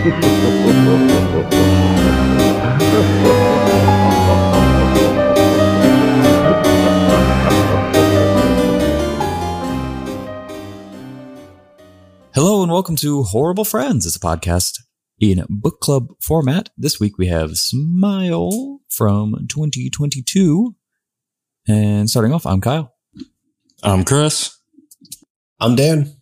Hello and welcome to Horrorble Friends. It's a podcast in book club format. This week we have Smile from 2022. And starting off, I'm Kyle. I'm Chris. I'm Dan.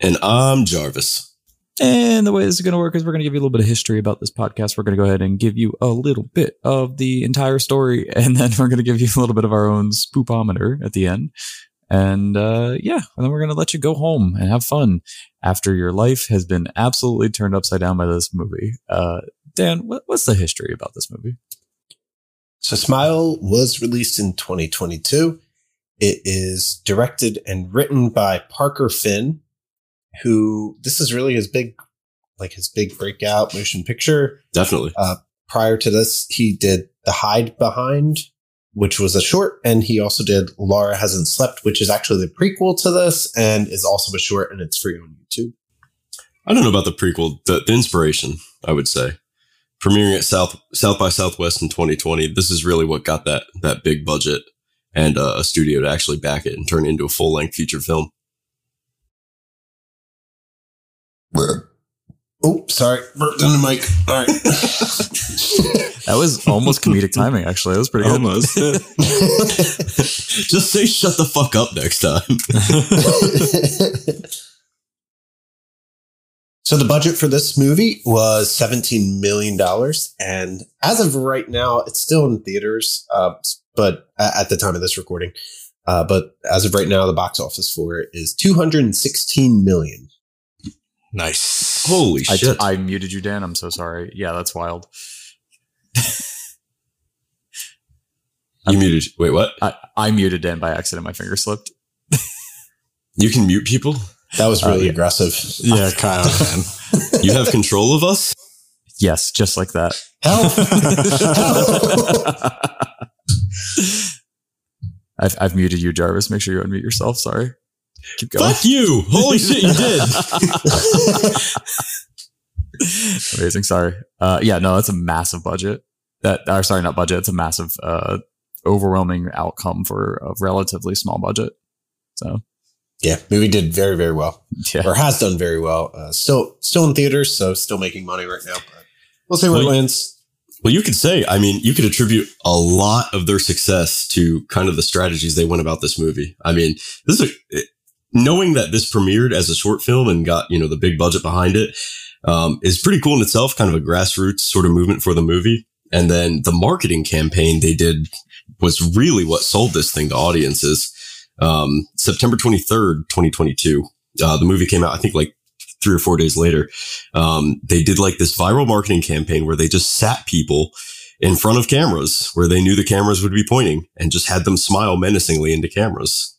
And I'm Jarvis. And the way this is going to work is we're going to give you a little bit of history about this podcast. We're going to go ahead and give you a little bit of the entire story, and then we're going to give you a little bit of our own spoopometer at the end. And uh, yeah, and then we're going to let you go home and have fun after your life has been absolutely turned upside down by this movie. Uh, Dan, what, what's the history about this movie? So Smile was released in 2022. It is directed and written by Parker Finn, who this is really his big, like his big breakout motion picture. Definitely. Uh, prior to this, he did The Hide Behind, which was a short, and he also did Laura Hasn't Slept, which is actually the prequel to this and is also a short, and it's free on YouTube. I don't know about the prequel, the, the inspiration, I would say. Premiering at South South by Southwest in 2020, this is really what got that that big budget and uh, a studio to actually back it and turn it into a full length feature film. Oh, sorry, burped on the mic. All right. That was almost comedic timing, actually. That was pretty good. Almost. Just say shut the fuck up next time. so the budget for this movie was $17 million. And as of right now, it's still in theaters, uh, but at the time of this recording, uh, but as of right now, the box office for it is 216 million. Nice. Holy I, shit. I muted you, Dan. I'm so sorry. Yeah, that's wild. you muted. Wait, what? I, I muted Dan by accident. My finger slipped. You can mute people? That was Oh, really yeah. aggressive. Yeah, Kyle, man. You have control of us? Yes, just like that. Help! I've, I've muted you, Jarvis. Make sure you unmute yourself. Sorry. Keep going. Fuck you! Holy shit, you did! Amazing. Sorry. Uh, yeah, no, that's a massive budget. That, or sorry, not budget. It's a massive, uh, overwhelming outcome for a relatively small budget. So, yeah, movie did very, very well, yeah. or has done very well. Uh, still, still in theaters, so still making money right now. But we'll see where it Well, lands. Well, you could say, I mean, you could attribute a lot of their success to kind of the strategies they went about this movie. I mean, this is a, knowing that this premiered as a short film and got, you know, the big budget behind it, um, is pretty cool in itself, kind of a grassroots sort of movement for the movie. And then the marketing campaign they did was really what sold this thing to audiences. Um, September 23rd, 2022, uh, the movie came out, I think like three or four days later. Um, they did like this viral marketing campaign where they just sat people in front of cameras where they knew the cameras would be pointing and just had them smile menacingly into cameras.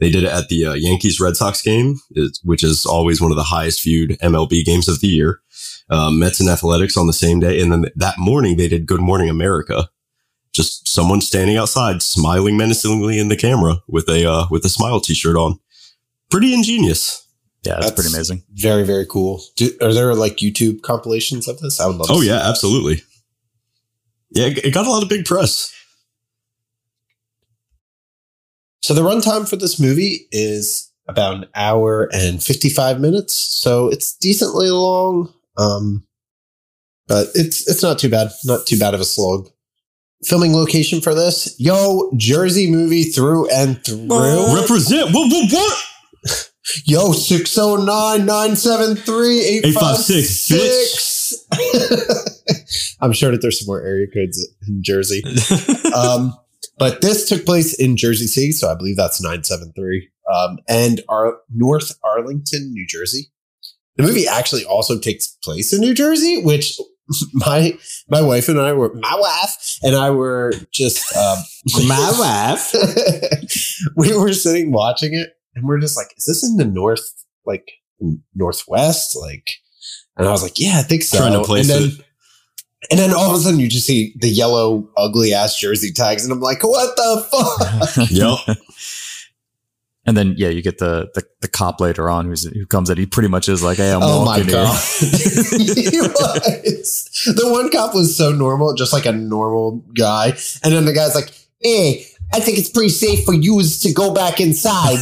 They did it at the uh, Yankees Red Sox game, which is always one of the highest viewed MLB games of the year. Um, Mets and Athletics on the same day. And then that morning they did Good Morning America. Just someone standing outside smiling menacingly in the camera with a, uh, with a smile t-shirt on. Pretty ingenious. Yeah, that's, That's- pretty amazing. Very, very cool. Do, are there like YouTube compilations of this? I would love. to Oh see yeah, that. absolutely. Yeah, it it got a lot of big press. So the runtime for this movie is about an hour and 55 minutes. So it's decently long. Um, but it's, it's not too bad. Not too bad of a slog. Filming location for this. Yo, Jersey movie through and through. Represent what what what? Yo, 609 973 856, 856. I'm sure that there's some more area codes in Jersey. um, but this took place in Jersey City, so I believe that's 973. Um, and our North Arlington, New Jersey. The movie actually also takes place in New Jersey, which my my wife and I were my wife and I were just um, My wife. we were sitting watching it and we're just like, is this in the north, like northwest? Like, and I was like, yeah, I think so. Trying to place and then, it. And then all of a sudden you just see the yellow, ugly ass jersey tags, and I'm like, what the fuck? Yep. And then yeah, you get the the, the cop later on who's who comes in. He pretty much is like, "Hey, I'm oh my walking god, here." he was. The one cop was so normal, just like a normal guy, and then the guy's like, "Hey, I think it's pretty safe for you to go back inside.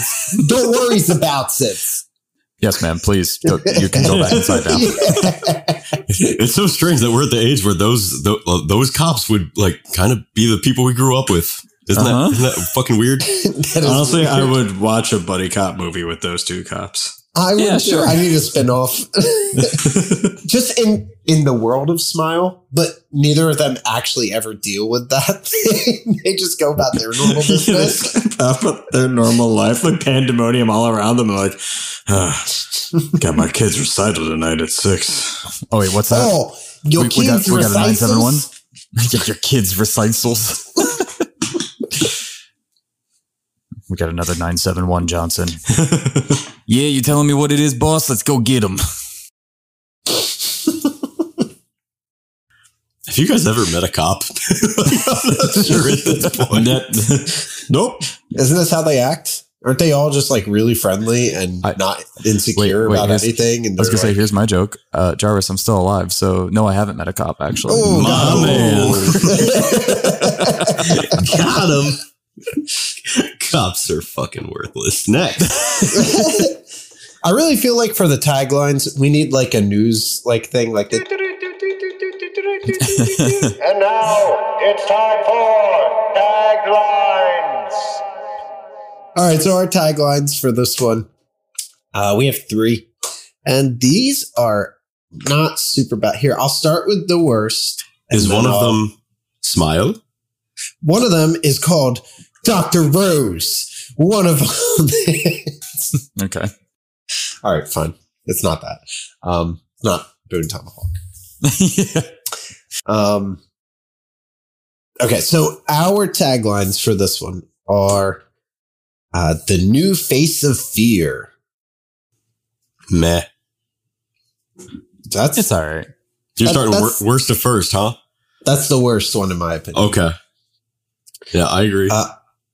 Don't worry about it." Yes, ma'am. Please, you can go back inside now. It's so strange that we're at the age where those tho- uh, those cops would like kind of be the people we grew up with. Isn't Uh-huh. that isn't that fucking weird? That is Honestly, I would watch a buddy cop movie with those two cops. I would. Yeah, too. sure. I need a spin off. Just in in the world of Smile, but neither of them actually ever deal with that thing. they just go about their normal business. about their normal life, like pandemonium all around them. They're like, ah, got my kids recital tonight at six. Oh wait, what's that? Oh, your we, we got kids we got a nine seven one. recitals? Get your kids recitals. We got another nine seven one Johnson. Yeah, you telling me what it is, boss? Let's go get him. Have you guys ever met a cop? I'm not sure at this point. That- nope. Isn't this how they act? Aren't they all just like really friendly and I- not insecure Wait, wait, about anything? And I was they're gonna say, here's my joke. Uh, Jarvis, I'm still alive, so no, I haven't met a cop actually. Oh, My God. Got him. Cops are fucking worthless. Next. I really feel like for the taglines, we need like a news like thing, like the, And now it's time for taglines. All right, so our taglines for this one, uh, we have three, and these are not super bad. Here, I'll start with the worst. Is one of I'll- them smile? One of them is called Doctor Rose. One of them. Okay. All right, fine. It's not that. Um, it's not Bone Tomahawk. yeah. Um, okay, so our taglines for this one are uh, the new face of fear. Meh. That's It's all right. You're That- starting wor- worst to first, huh? that's the worst one in my opinion. Okay. Yeah, I agree. Uh,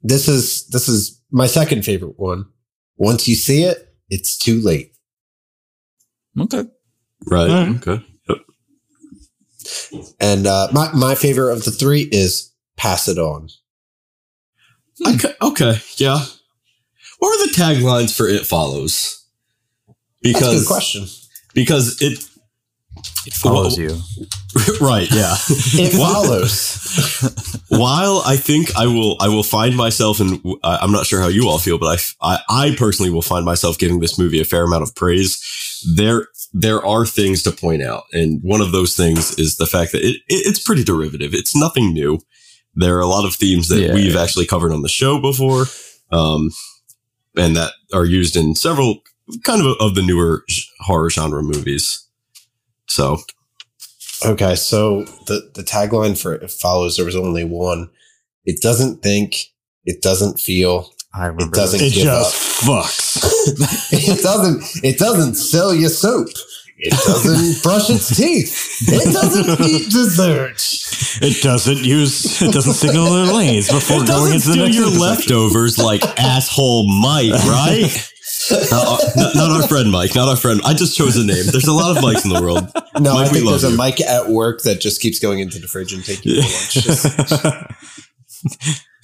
this is this is my second favorite one. Once you see it, it's too late. Okay. right. Alright. Okay. Yep. And uh, my my favorite of the three is pass it on. Okay. Okay. Yeah. What are the taglines for It Follows? That's a good Because question. because it It follows Well- you. right yeah It follows. while I think I will I will find myself and I- I'm not sure how you all feel but I, I personally will find myself giving this movie a fair amount of praise there there are things to point out and one of those things is the fact that it, it it's pretty derivative it's nothing new there are a lot of themes that Yeah. we've actually covered on the show before um and that are used in several kind of of the newer horror genre movies so Okay, so the the tagline for it follows. There was only one. It doesn't think. It doesn't feel. I remember. It doesn't this. It give just up. fucks. it doesn't. It doesn't sell you soap. It doesn't brush its teeth. It doesn't eat dessert. It doesn't use. It doesn't signal their lanes before it going into the next your intersection. leftovers like asshole Mike, right? Not, not our friend Mike, not our friend. I just chose a name. There's a lot of Mikes in the world. No, Mike, I think love there's a Mike at work that just keeps going into the fridge and taking your lunch.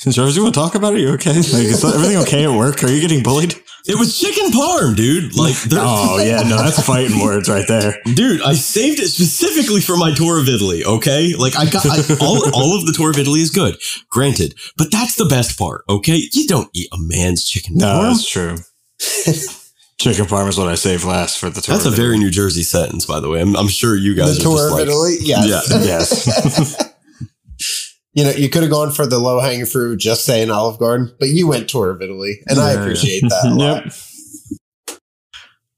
George, you want to talk about it? You okay? Like, is everything okay at work? Are you getting bullied? It was chicken parm, dude. Like, Oh yeah, no, that's fighting words right there. dude, I saved it specifically for my tour of Italy. Okay, like I got I, all. All of the tour of Italy is good, granted, but that's the best part. Okay, you don't eat a man's chicken No, parm. that's true. Chicken parm is what I saved last for the tour. That's a very New Jersey sentence, by the way. I'm, I'm sure you guys the are tour just of like, Italy. Yes. Yeah. yes. You know, you could have gone for the low hanging fruit, just saying Olive Garden, but you went tour of Italy, and I Yeah. appreciate that a lot. yep.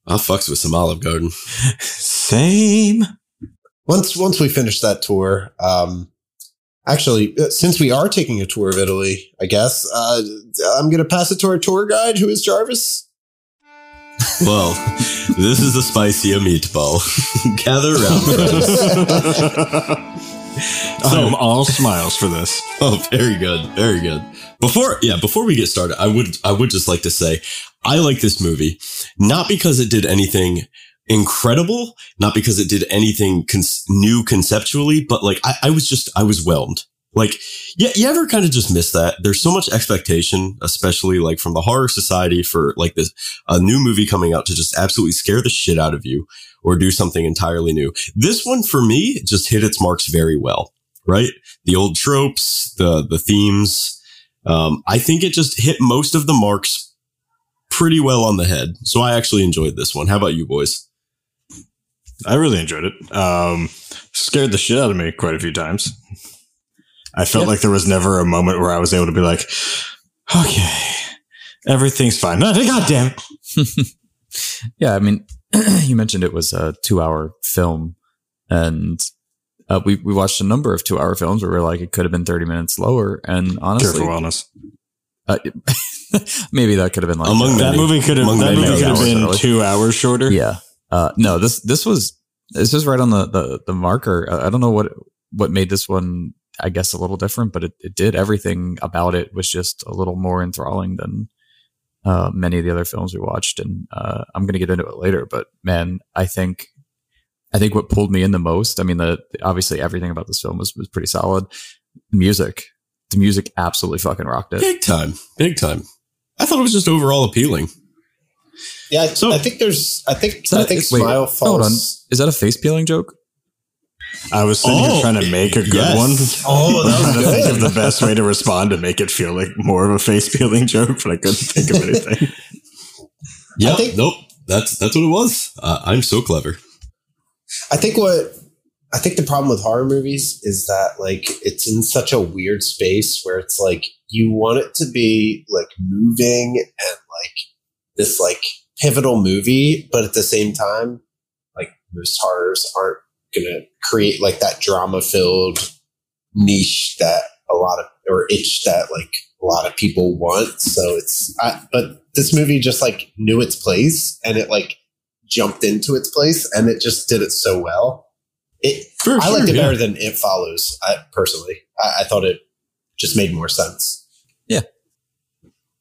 I fucks with some Olive Garden. Same. Once once we finish that tour, um, actually, uh, since we are taking a tour of Italy, I guess uh, I'm going to pass it to our tour guide, who is Jarvis. Well, this is the spicy meatball. Gather around, friends. I'm all smiles for this. Oh, very good, very good. Before, yeah, before we get started, I would, I would just like to say, I like this movie not because it did anything incredible, not because it did anything con- new conceptually, but like I, I was just, I was whelmed. Like, yeah, you ever kind of just miss that? There's so much expectation, especially like from the horror society for like this, a new movie coming out to just absolutely scare the shit out of you or do something entirely new. This one for me just hit its marks very well, right? The old tropes, the, the themes. Um, I think it just hit most of the marks pretty well on the head. So I actually enjoyed this one. How about you boys? I really enjoyed it. Um, scared the shit out of me quite a few times. I felt Yeah. like there was never a moment where I was able to be like, okay, everything's fine. God damn it. Yeah, I mean, you mentioned it was a two-hour film, and uh, we we watched a number of two-hour films where we're like, it could have been thirty minutes lower, and Care honestly, for wellness. uh, maybe that could have been like Among uh, That many- movie could have that movie could have been early. two hours shorter. Yeah. Uh, no, this this was this is right on the the, the marker. Uh, I don't know what what made this one. I guess a little different, but it, it did everything about it was just a little more enthralling than uh, many of the other films we watched. And uh, I'm going to get into it later, but man, I think I think what pulled me in the most. I mean, the obviously everything about this film was was pretty solid. Music, the music absolutely fucking rocked it. Big time, big time. I thought it was just overall appealing. Yeah, So- I think there's. I think. that- I think wait, Smile hold on. Is that a face peeling joke? I was sitting Oh, here trying to make a good yes. one. Oh, that was trying to think of the best way to respond to make it feel like more of a face peeling joke, but I couldn't think of anything. Yeah, think- nope. That's that's what it was. Uh, I'm so clever. I think what I think the problem with horror movies is that like it's in such a weird space where it's like you want it to be like moving and like this like pivotal movie, but at the same time, like most horrors aren't gonna create like that drama filled niche that a lot of or itch that like a lot of people want. So it's I, but this movie just like knew its place and it like jumped into its place and it just did it so well. It For I sure, liked it yeah. better than It Follows. I, personally, I, I thought it just made more sense.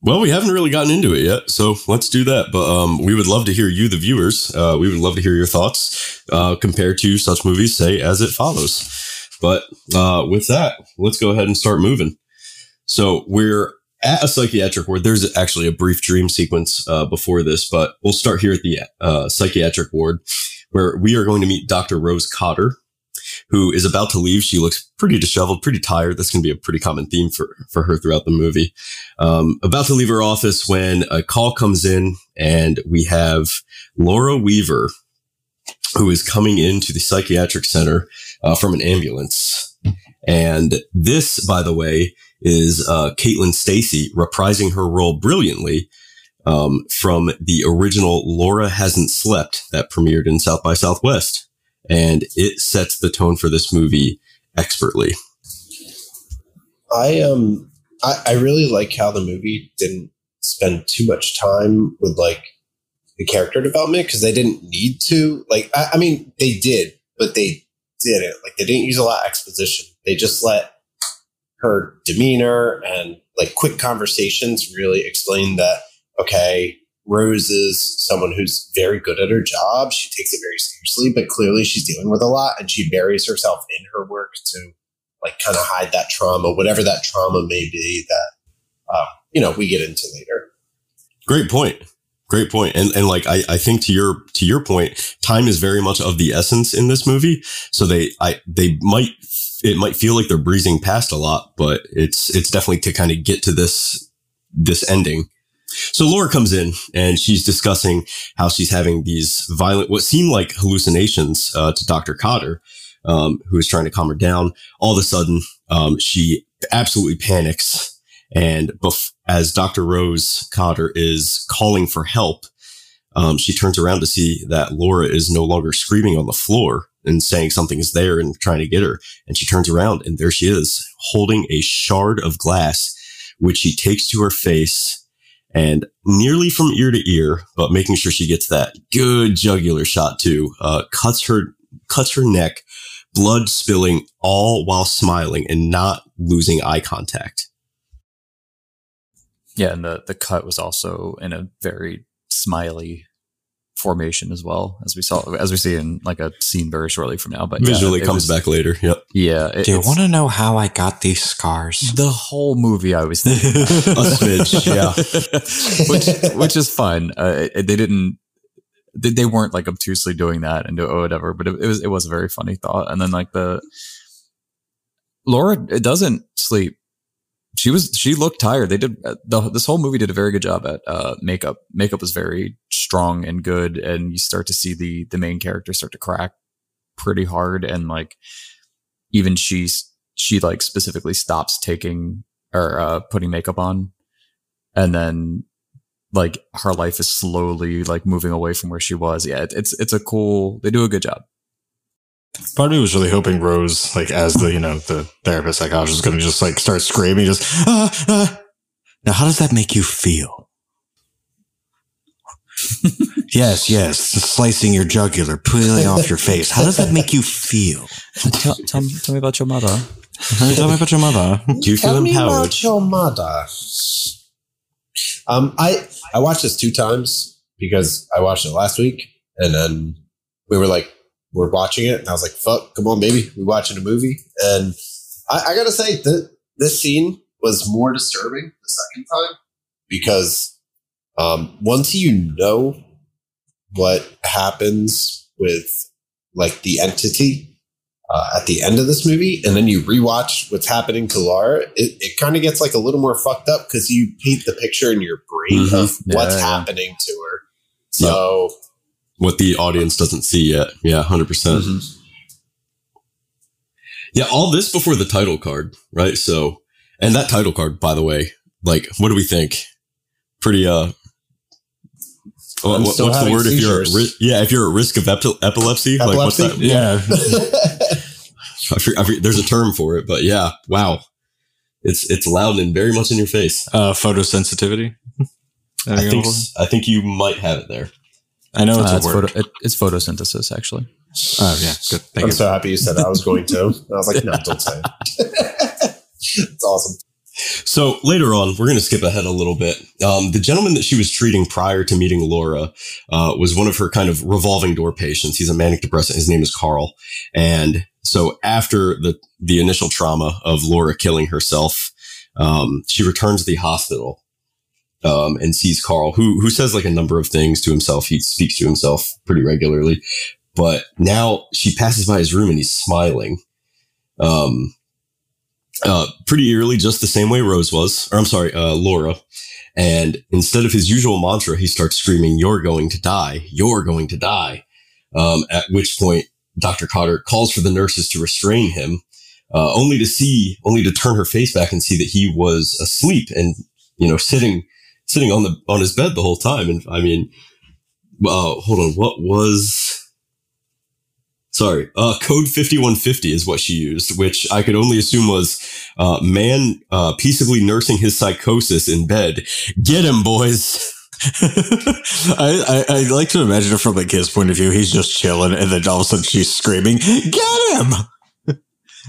Well, we haven't really gotten into it yet, so let's do that. But um, we would love to hear you, the viewers. Uh, we would love to hear your thoughts uh, compared to such movies, say, as it follows. But uh, with that, let's go ahead and start moving. So we're at a psychiatric ward. There's actually a brief dream sequence uh, before this, but we'll start here at the uh, psychiatric ward, where we are going to meet Dr. Rose Cotter, who is about to leave. She looks pretty disheveled, pretty tired. That's going to be a pretty common theme for, for her throughout the movie um, about to leave her office when a call comes in and we have Laura Weaver, who is coming into the psychiatric center uh, from an ambulance. And this, by the way, is uh, Caitlin Stasey reprising her role brilliantly um, from the original Laura Hasn't Slept that premiered in South by Southwest. And it sets the tone for this movie expertly. I um I, I really like how the movie didn't spend too much time with like the character development because they didn't need to. Like I, I mean they did, but they didn't. Like they didn't use a lot of exposition. They just let her demeanor and like quick conversations really explain that okay, Rose is someone who's very good at her job. She takes it very seriously, but clearly she's dealing with a lot and she buries herself in her work to like kind of hide that trauma, whatever that trauma may be that, uh, you know, we get into later. Great point. Great point. And and like I, I think to your to your point, time is very much of the essence in this movie. So they I they might it might feel like they're breezing past a lot, but it's it's definitely to kind of get to this this ending. So Laura comes in and she's discussing how she's having these violent, what seem like hallucinations uh, to Dr. Cotter, um, who is trying to calm her down. All of a sudden, um, she absolutely panics. And bef- as Dr. Rose Cotter is calling for help, um, she turns around to see that Laura is no longer screaming on the floor and saying something is there and trying to get her. And she turns around and there she is holding a shard of glass, which she takes to her face and nearly from ear to ear, but making sure she gets that good jugular shot too, uh, cuts her, cuts her neck, blood spilling all while smiling and not losing eye contact. Yeah, and the the cut was also in a very smiley formation as well as we saw as we see in like a scene very shortly from now. But yeah, Visually it comes was- back later. Yep. Yeah, it, Do you want to know how I got these scars? the whole movie? I was thinking A smidge. Yeah. which which is fun. Uh, they didn't. They, they weren't like obtusely doing that and do or whatever, but it, it was it was a very funny thought. And then like the Laura, it doesn't sleep. She was she looked tired. They did uh, the this whole movie did a very good job at uh, makeup. Makeup was very strong and good, and you start to see the the main character start to crack pretty hard, and like even she's she like specifically stops taking or uh, putting makeup on, and then like her life is slowly like moving away from where she was. Yeah, it, it's it's a cool. They do a good job. Part of me was really hoping Rose, like as the you know the therapist psychologist, was going to just like start screaming, just ah, ah. Now, how does that make you feel? yes, yes, slicing your jugular, peeling off your face. How does that make you feel? tell, tell, me- tell me about your mother. Tell me about your mother. Do you feel Tell me empowered? about your mother. Um, I I watched this two times because I watched it last week, and then we were like, we're watching it, and I was like, "Fuck, come on, baby, we watching a movie." And I, I gotta say that this scene was more disturbing the second time because um, once you know what happens with like the entity uh, at the end of this movie, and then you rewatch what's happening to Laura, it, it kind of gets like a little more fucked up because you paint the picture in your brain Mhm. of what's Yeah, yeah. happening to her. So What the audience doesn't see yet. Yeah, 100%. percent Mhm. Yeah, all this before the title card, right? So, and that title card, by the way, like, what do we think? Pretty, uh, what- I'm what's the having word if you're, at ri- yeah, if you're at risk of epi- epilepsy? Like, what's that? Yeah, I forget, I forget- there's a term for it, but yeah, wow. It's, it's loud and very much in your face. uh, photosensitivity. I think, I think you might have it there. I know it's Uh, a it's, word. photo, it, it's photosynthesis, actually. oh yeah, good. Thank I'm you. so happy you said that. I was going to. And I was like, no, don't say it. it's awesome. So later on, we're going to skip ahead a little bit. Um, the gentleman that she was treating prior to meeting Laura uh, was one of her kind of revolving door patients. He's a manic depressant. His name is Carl. And so after the the initial trauma of Laura killing herself, um, she returns to the hospital um, and sees Carl, who who says like a number of things to himself. He speaks to himself pretty regularly, but now she passes by his room and he's smiling. Um, uh, pretty eerily, just the same way Rose was, or I'm sorry, uh, Laura. And instead of his usual mantra, he starts screaming, "You're going to die! You're going to die!" Um, at which point, Dr. Cotter calls for the nurses to restrain him, uh, only to see, only to turn her face back and see that he was asleep and you know sitting, sitting on the on his bed the whole time. And I mean, uh, hold on, what was? Sorry, uh, code 5150 is what she used, which I could only assume was uh, man uh, peaceably nursing his psychosis in bed. Get him, boys. I, I I like to imagine it from like his point of view. He's just chilling, and then all of a sudden she's screaming, "Get him!"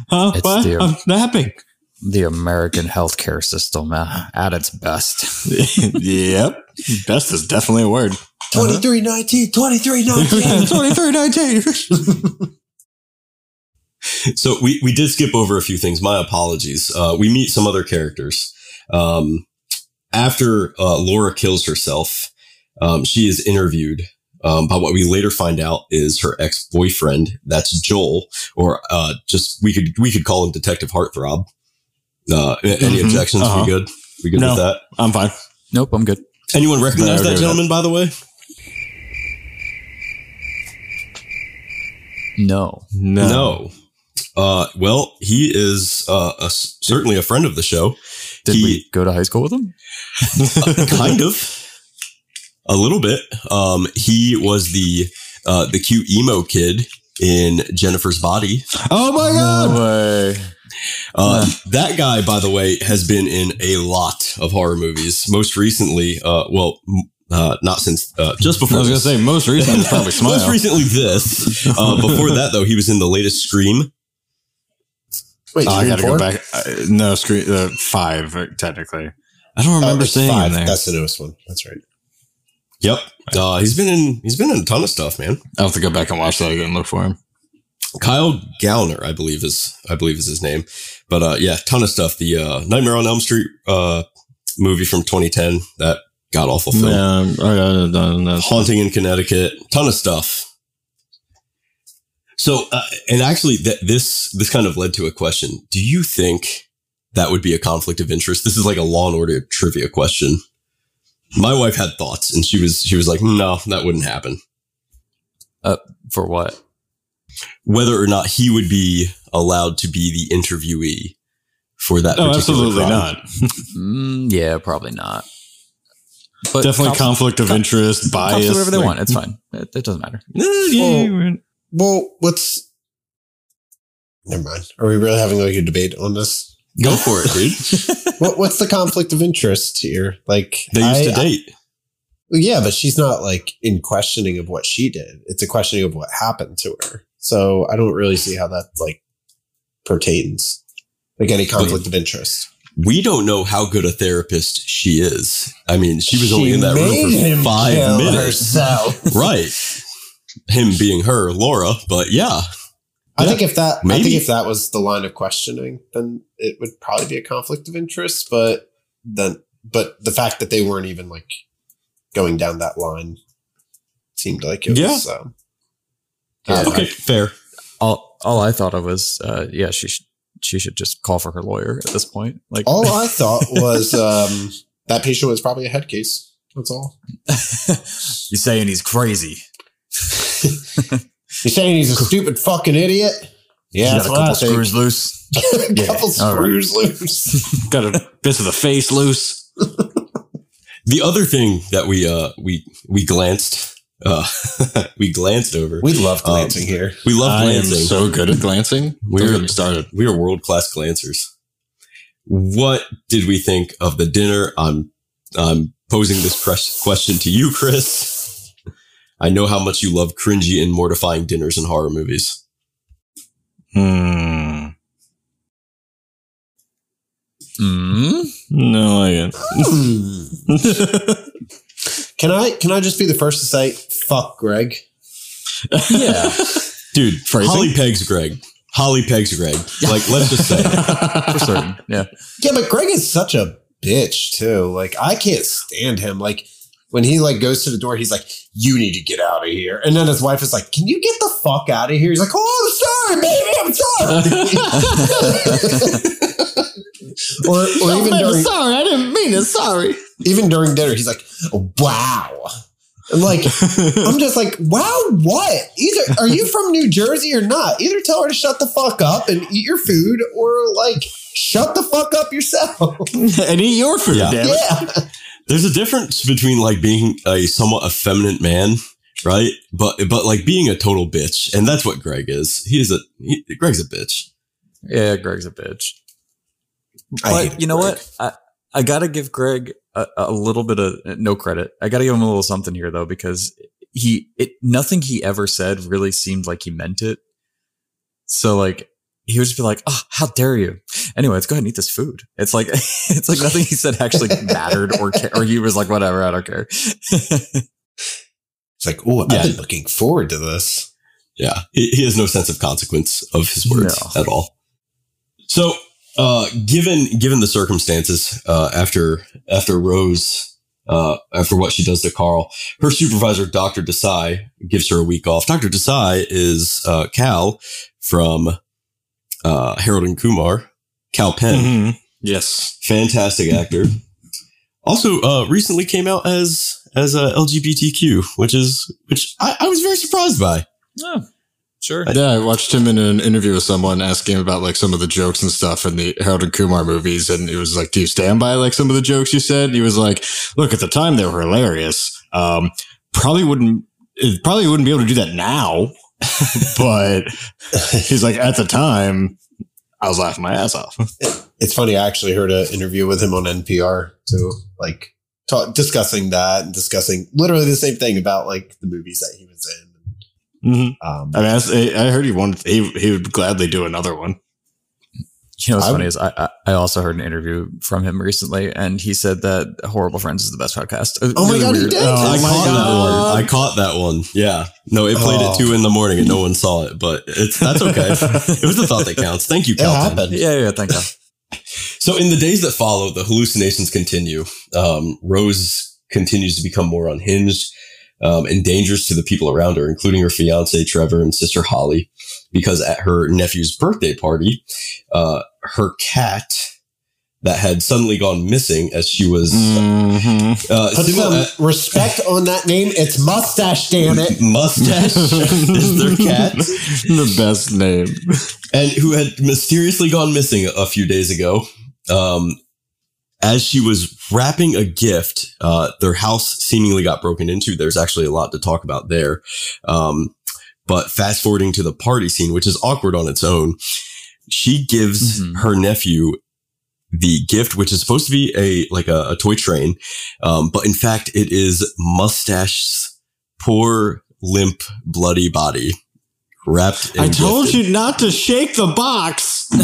Huh? It's what? I'm napping. The American healthcare system uh, at its best. yep, best is definitely a word. 2319, 2319. Twenty-three nineteen. So we, we did skip over a few things. My apologies. Uh, we meet some other characters. Um, after uh, Laura kills herself, um, she is interviewed. Um, but what we later find out is her ex boyfriend. That's Joel, or uh, just we could we could call him Detective Heartthrob. Uh, a- any Mhm. objections? Uh-huh. We good? We good No. with that? I'm fine. Nope, I'm good. Anyone recognize I agree that with gentleman? By the way, No. No. no. Uh, well, he is uh, a s certainly a friend of the show. Did He- we go to high school with him? kind of a little bit um he was the uh the cute emo kid in jennifer's body Oh my god! way. Uh that guy by the way has been in a lot of horror movies most recently uh well Uh, not since uh, just before. I was gonna say most recently probably Smile. Most recently, this. Uh, before that, though, he was in the latest Scream. Wait, Oh, I gotta go back. Uh, no, Scream uh, five uh, technically. I don't Oh, remember it's seeing five. there. That's the newest one. That's right. Yep. Uh, he's been in. He's been in a ton of stuff, man. I'll have to go back and watch that again and look for him. Kyle Gallner, I believe is I believe is his name. But uh, yeah, ton of stuff. The uh, Nightmare on Elm Street uh, movie from 2010, that god awful film. Yeah, I got done. Haunting in Connecticut, ton of stuff. So, uh, and actually, that this this kind of led to a question. Do you think that would be a conflict of interest? This is like a Law and Order trivia question. My wife had thoughts, and she was she was like, "No, that wouldn't happen." For what? Whether or not he would be allowed to be the interviewee for that. No, particular absolutely crime. not. Mm, yeah, probably not. But Definitely cops- conflict of co- interest, cops bias. whatever they like- want. It's fine. It, it doesn't matter. Yeah, yeah, yeah. Well, what's? Never mind. Are we really having like a debate on this? Go for it, dude. what, what's the conflict of interest here? Like They used I- to date. Well, yeah, but she's not like in questioning of what she did. It's a questioning of what happened to her. So I don't really see how that like pertains, like any conflict of interest. we don't know how good a therapist she is. I mean, she was only in that made room him for five kill minutes. right. Him being her, Laura, but yeah. I Yeah, think if that, I think if that was the line of questioning, then it would probably be a conflict of interest. But then, but the fact that they weren't even like going down that line seemed like it Yeah. was. Um, Yeah, Okay, fair. All all I thought of was, uh, yeah, she should she should just call for her lawyer at this point. Like, all I thought was um, that patient was probably a head case. That's all. you saying he's crazy? You're saying he's a stupid fucking idiot? Yeah, He's got a what I couple think. screws loose. a couple Yeah, all right. screws loose. Got a bit of the face loose. The other thing that we uh we we glanced uh we glanced over. We love Um, glancing here. We love I glancing. so good at glancing. We're- We're started. we are world class glancers. What did we think of the dinner? I'm I'm posing this cres- question to you, Chris. I know how much you love cringy and mortifying dinners in horror movies. Hmm. Mm? No, I. Can I can I just be the first to say fuck Greg? Yeah, Dude, Phrasing? Holly pegs Greg. Holly pegs Greg. Like, let's just say. for certain. Yeah, Yeah, but Greg is such a bitch too. Like I can't stand him. Like when he like goes to the door, he's like, "You need to get out of here." And then his wife is like, "Can you get the fuck out of here?" He's like, "Oh, I'm sorry, baby, I'm sorry." or or even during sorry, I didn't mean it. Sorry. even during dinner, he's like, "Wow." And like, I'm just like, wow, what? Either are you from New Jersey or not? Either tell her to shut the fuck up and eat your food, or like, shut the fuck up yourself. and eat your food, Yeah. damn it. yeah. There's a difference between like being a somewhat effeminate man, right? But but like being a total bitch, and that's what Greg is. He is a he, Greg's a bitch. yeah. Greg's a bitch. I But you know Greg. what? I I gotta give Greg a, a little bit of no credit. I gotta give him a little something here though, because he it nothing he ever said really seemed like he meant it. So like he would just be like, "Oh, how dare you?" Anyway, let's go ahead and eat this food. It's like it's like nothing he said actually mattered or ca- or he was like, "Whatever, I don't care." It's like, oh, Yeah. I've been looking forward to this. Yeah, he, he has no sense of consequence of his words No. at all. So, uh, given given the circumstances, uh, after after Rose, uh, after what she does to Carl, her supervisor, Doctor Desai, gives her a week off. Doctor Desai is uh, Kal from uh, Harold and Kumar, Kal Penn, Mhm. Yes. fantastic actor. Also, uh, recently came out as as a LGBTQ, which is which I, I was very surprised by. oh, sure. Yeah, I watched him in an interview with someone asking him about like some of the jokes and stuff in the Harold and Kumar movies, and it was like, "Do you stand by like some of the jokes you said?" And he was like, "Look, at the time they were hilarious. Um, probably wouldn't, it probably wouldn't be able to do that now, but he's like, at the time, I was laughing my ass off." It's funny. I actually heard an interview with him on NPR to like talk, discussing that and discussing literally the same thing about like the movies that he was in. Mhm. Um, I mean, I I heard he wanted he he would gladly do another one. You know what's I- funny is I, I I also heard an interview from him recently, and he said that Horrorble Friends is the best podcast. Oh my God, he did? Oh I my caught that God. one. I caught that one. Yeah. No, it played Oh. at two in the morning and no one saw it, but it's that's okay. it was the thought that counts. Thank you, it Calvin. happened. Yeah, yeah, thank God. So in the days that follow, the hallucinations continue. Um, Rose continues to become more unhinged um, and dangerous to the people around her, including her fiance Trevor and sister Holly, because at her nephew's birthday party, uh, her cat that had suddenly gone missing as she was Mhm. uh, Put similar- some respect on that name. It's mustache, damn it. mustache is their cat. the best name. and who had mysteriously gone missing a few days ago. Um, as she was wrapping a gift, uh, their house seemingly got broken into. There's actually a lot to talk about there. Um, but fast forwarding to the party scene, which is awkward on its own, she gives Mhm. her nephew the gift, which is supposed to be a like a, a toy train, um, but in fact, it is Mustache's poor, limp, bloody body wrapped. I told gifted. you not to shake the box.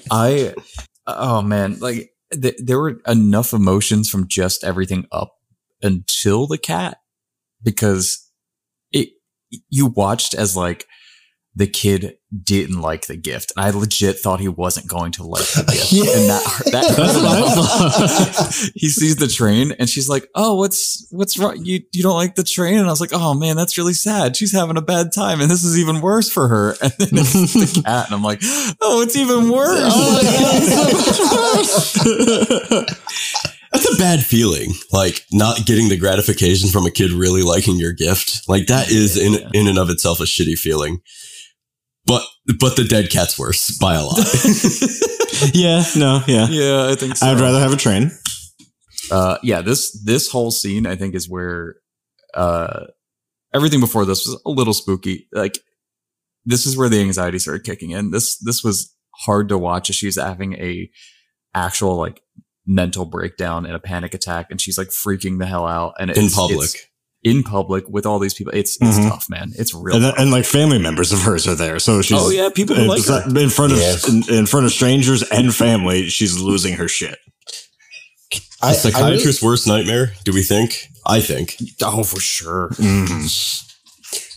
I oh man, like th- there were enough emotions from just everything up until the cat because it you watched as like the kid didn't like the gift and I legit thought he wasn't going to like the gift. Yeah. and that that That's what I thought. he sees the train and she's like oh what's what's wrong? You you don't like the train? And I was like oh man that's really sad. She's having a bad time and this is even worse for her. And then it's the cat and I'm like oh it's even worse oh, That's a bad feeling. Like not getting the gratification from a kid really liking your gift. Like that is in Yeah. in and of itself a shitty feeling. But but the dead cat's worse by a lot. yeah, no, yeah. Yeah, I think so. I'd rather have a train. Uh, yeah, this this whole scene I think is where uh, everything before this was a little spooky. Like this is where the anxiety started kicking in. This this was hard to watch as she's having a actual like mental breakdown and a panic attack, and she's like freaking the hell out. And it's, in public. it's in public with all these people. It's it's Mhm. tough, man. It's real. And, tough. and like family members of hers are there, so she's oh yeah, people who like it's her. in front of Yeah. in, in front of strangers and family. She's losing her shit. I, A psychiatrist's worst nightmare, do we think? I think. Oh, for sure. I really,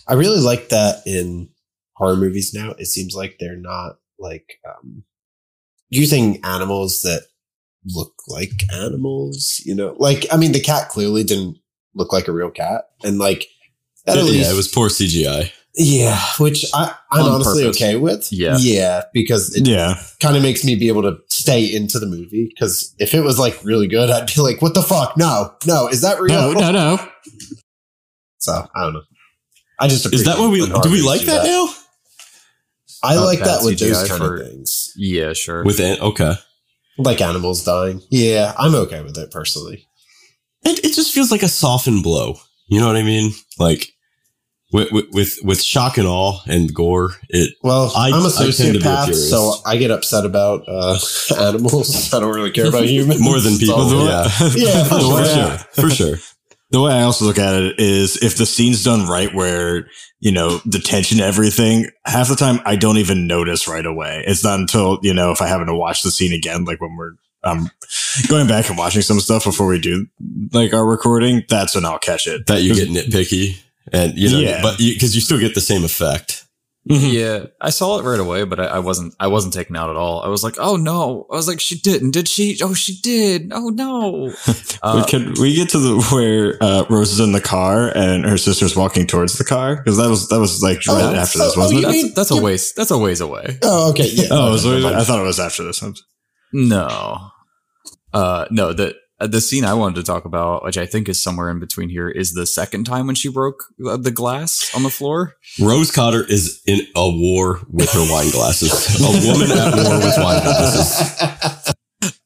I really like that in horror movies now. It seems like they're not like um, using animals that look like animals. You know, like I mean, the cat clearly didn't look like a real cat, and like that at yeah, least it was poor CGI. Yeah, which I, I'm On honestly purpose. okay with. Yeah. Yeah, because it Yeah, kind of makes me be able to stay into the movie. Because if it was like really good, I'd be like, what the fuck? No, no, is that real? no, no, no. So I don't know. I just Is that what we do we like movies do that now? I Uh, like that with CGI those kind for- of things, Yeah, sure. With an okay. like animals dying. Yeah, I'm okay with it personally. It, it just feels like a softened blow. You know what I mean? Like with with with, with shock and awe and gore. It Well, I- I'm a I tend to be a sociopath, purist. so I get upset about uh, animals. I don't really care about humans more than people. So- yeah, Yeah, for the for way sure, I- for sure. The way I also look at it is if the scene's done right where, you know, the tension, everything, half the time I don't even notice right away. It's not until, you know, if I happen to watch the scene again, like when we're, um, going back and watching some stuff before we do like our recording, that's when I'll catch it. That you get nitpicky, and you know, Yeah. but because you, still get the same effect. Mhm. Yeah, I saw it right away, but I, I wasn't. I wasn't taken out at all. I was like, "Oh no!" I was like, "She didn't, did she? Oh, she did. Oh no!" Uh, Can we get to the where uh, Rose is in the car and her sister's walking towards the car? Because that was that was like right Oh, after this, oh, wasn't you it? mean- that's that's a ways. That's a ways away. Oh, okay. Yeah. Oh, Okay, so. I thought it was after this. No, uh, no. The the scene I wanted to talk about, which I think is somewhere in between here, is the second time when she broke uh, the glass on the floor. Rose Cotter is in a war with her wine glasses. a woman at war with wine glasses.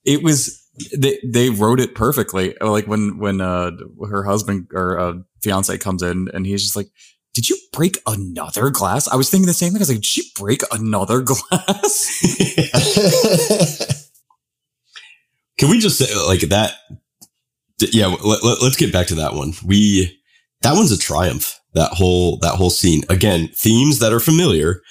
It was they they wrote it perfectly. Like when when uh her husband or uh, fiance comes in and he's just like. Did you break another glass? I was thinking the same thing. I was like, did she break another glass? Can we just say like that Yeah, let, let, us get back to that one. We that one's a triumph. That whole that whole scene. Again, themes that are familiar,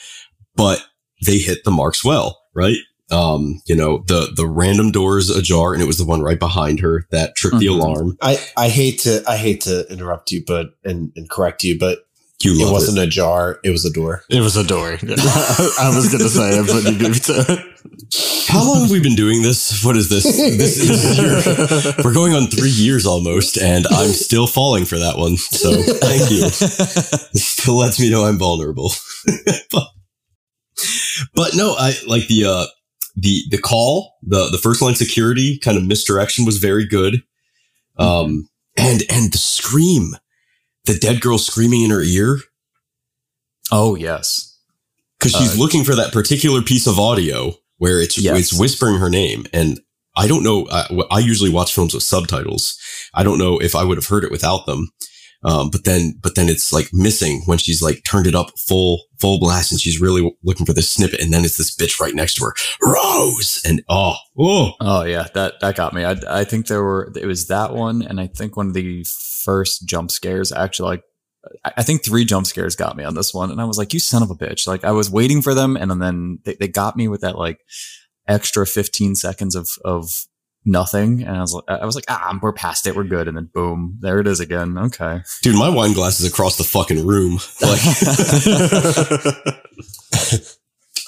but they hit the marks well, right? Um, you know, the the random doors ajar, and it was the one right behind her that tripped the Mhm. alarm. I, I hate to I hate to interrupt you, but and, and correct you, but You it wasn't it. a jar; it was a door. It was a door. I was gonna say it, but you beat me to it. How long have we been doing this? What is this? This is year. We're going on three years almost, and I'm still falling for that one. So thank you. It still lets me know I'm vulnerable. but, but no, I like the uh the the call, the the first line security kind of misdirection was very good. Um and and the scream, the dead girl screaming in her ear oh yes. because she's Uh, looking for that particular piece of audio where it's Yes. it's whispering her name and I don't know. I, I usually watch films with subtitles. I don't know if I would have heard it without them. Um, but then, but then it's like missing when she's like turned it up full, full blast and she's really looking for this snippet. And then it's this bitch right next to her, Rose. And oh, oh, Oh yeah, that that got me. I I think there were it was that one, and I think one of the first jump scares actually like. I- think three jump scares got me on this one, and I was like, "You son of a bitch!" Like I was waiting for them, and then they, they got me with that like extra fifteen seconds of of nothing, and I was like, I was like, "Ah, we're past it, we're good," and then boom, there it is again. Okay, dude, my wine glass is across the fucking room. Like,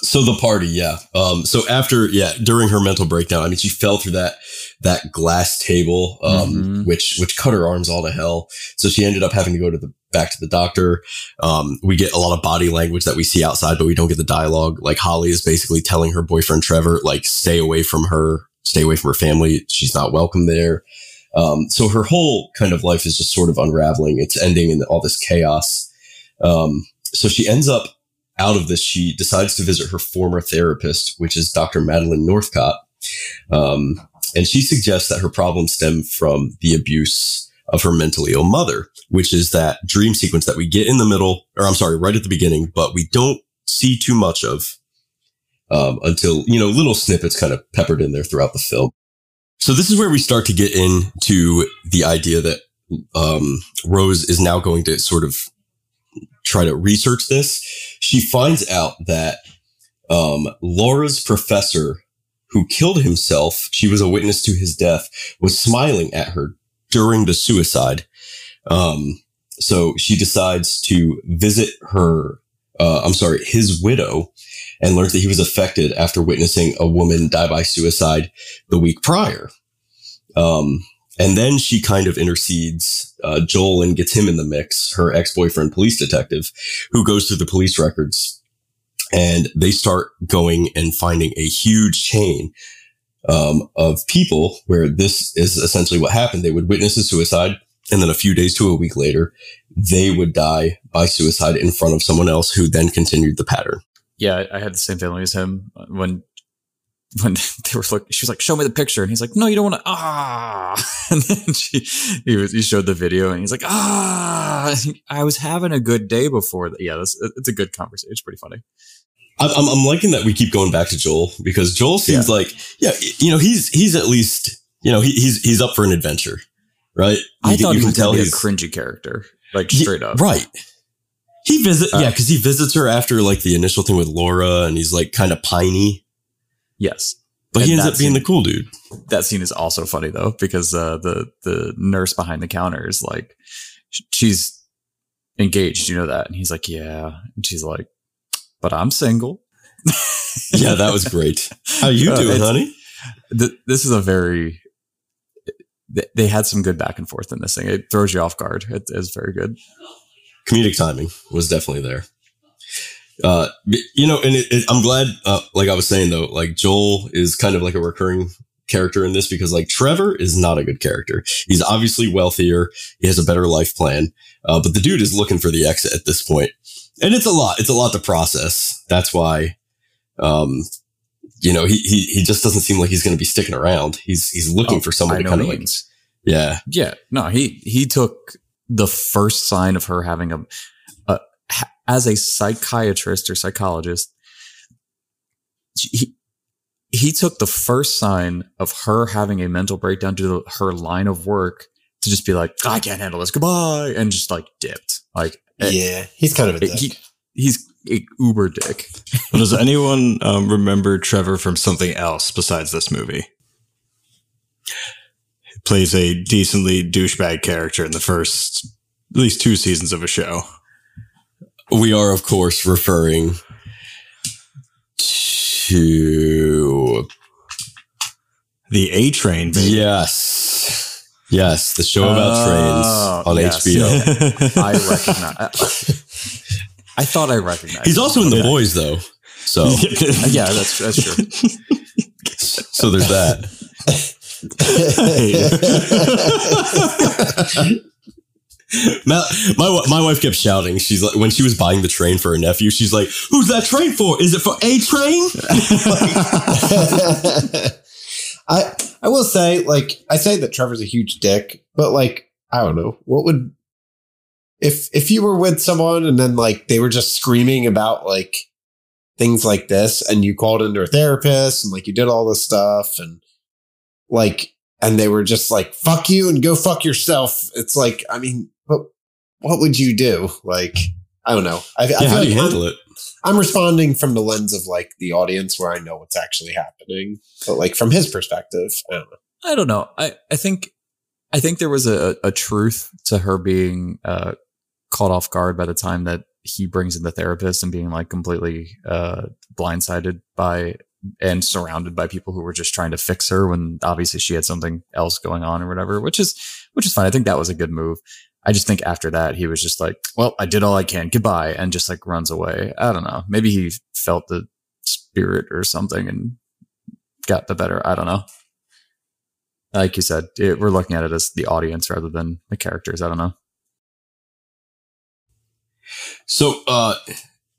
so the party, yeah. Um, so after, yeah, during her mental breakdown, I mean, she fell through that, that glass table, um, Mhm. which, which cut her arms all to hell. So she ended up having to go to the, back to the doctor. Um, we get a lot of body language that we see outside, but we don't get the dialogue. Like Holly is basically telling her boyfriend Trevor, like, stay away from her, stay away from her family. She's not welcome there. Um, so her whole kind of life is just sort of unraveling. It's ending in all this chaos. Um, so she ends up out of this. She decides to visit her former therapist, which is Dr. Madeline Northcott. Um, and she suggests that her problems stem from the abuse of her mentally ill mother, which is that dream sequence that we get in the middle, or I'm sorry, right at the beginning, but we don't see too much of um, until, you know, little snippets kind of peppered in there throughout the film. So this is where we start to get into the idea that um, Rose is now going to sort of try to research this. She finds out that um, Laura's professor, who killed himself, she was a witness to his death, was smiling at her during the suicide. Um, so she decides to visit her, uh, I'm sorry, his widow, and learns that he was affected after witnessing a woman die by suicide the week prior. Um, and then she kind of intercedes uh, Joel and gets him in the mix, her ex boyfriend, police detective, who goes through the police records. And they start going and finding a huge chain um, of people where this is essentially what happened. They would witness a suicide, and then a few days to a week later, they would die by suicide in front of someone else who then continued the pattern. yeah, I had the same feeling as him when when they were like, she was like, "Show me the picture," and he's like, "No, you don't want to." Ah, and then she he was he showed the video, and he's like, "Ah, I was having a good day before that." Yeah, this, it's a good conversation. It's pretty funny. I'm, I'm, liking that we keep going back to Joel because Joel seems like, yeah, you know, he's he's at least, you know, he, he's he's up for an adventure, right? I You can- thought you he can was tell be a cringy character, like straight up. right. He visit, Uh, yeah, because he visits her after like the initial thing with Laura, and he's like kind of piney, Yes, but he ends up being scene- the cool dude. that scene is also funny though because uh, the the nurse behind the counter is like, she's engaged, you know that, and he's like, "Yeah," and she's like, "But I'm single." Yeah, that was great. How you Uh, doing, honey? th- this is a very th- they had some good back and forth in this thing. It throws you off guard. It is very good. Comedic timing was definitely there. Uh, you know, and it, it, I'm glad, uh, like I was saying though, like Joel is kind of like a recurring character in this because like Trevor is not a good character. He's obviously wealthier. He has a better life plan. Uh, but the dude is looking for the exit at this point. And it's a lot. It's a lot to process. That's why, um, you know, he, he, he just doesn't seem like he's going to be sticking around. He's, he's looking Oh, for someone to kind of like, yeah, Yeah, no, he he took the first sign of her having a, as a psychiatrist or psychologist. He he took the first sign of her having a mental breakdown due to her line of work to just be like, I can't handle this. Goodbye. And just like dipped. Like, eh, yeah, he's kind of a eh, dick. he, he's a uber dick. Well, does anyone um, remember Trevor from something else besides this movie? He plays a decently douchebag character in the first, at least two seasons of a show. We are, of course, referring to The A Train, baby. yes, yes, the show about Oh, trains on yes. HBO. I recognize. I, I thought I recognized. He's him. also in The Boys, though. So, yeah, that's that's true. so there's that. My, my wife kept shouting. She's like, when she was buying the train for her nephew, she's like, "Who's that train for? Is it for a train?" I I will say, like, I say that Trevor's a huge dick, but like, I don't know, what would if if you were with someone and then like they were just screaming about like things like this, and you called into a therapist and like you did all this stuff and like and they were just like fuck you and go fuck yourself. It's like, I mean, what would you do? Like, I don't know. I, I Yeah, feel how do like you I'm- handle it? I'm responding from the lens of like the audience where I know what's actually happening. But like from his perspective, I don't know. I don't know. I, I think I think there was a, a truth to her being uh, caught off guard by the time that he brings in the therapist and being like completely uh, blindsided by and surrounded by people who were just trying to fix her when obviously she had something else going on or whatever, which is which is fine. I think that was a good move. I just think after that he was just like, well, I did all I can. Goodbye, and just like runs away. I don't know. Maybe he felt the spirit or something and got the better. I don't know like you said, it, we're looking at it as the audience rather than the characters. I don't know. So uh,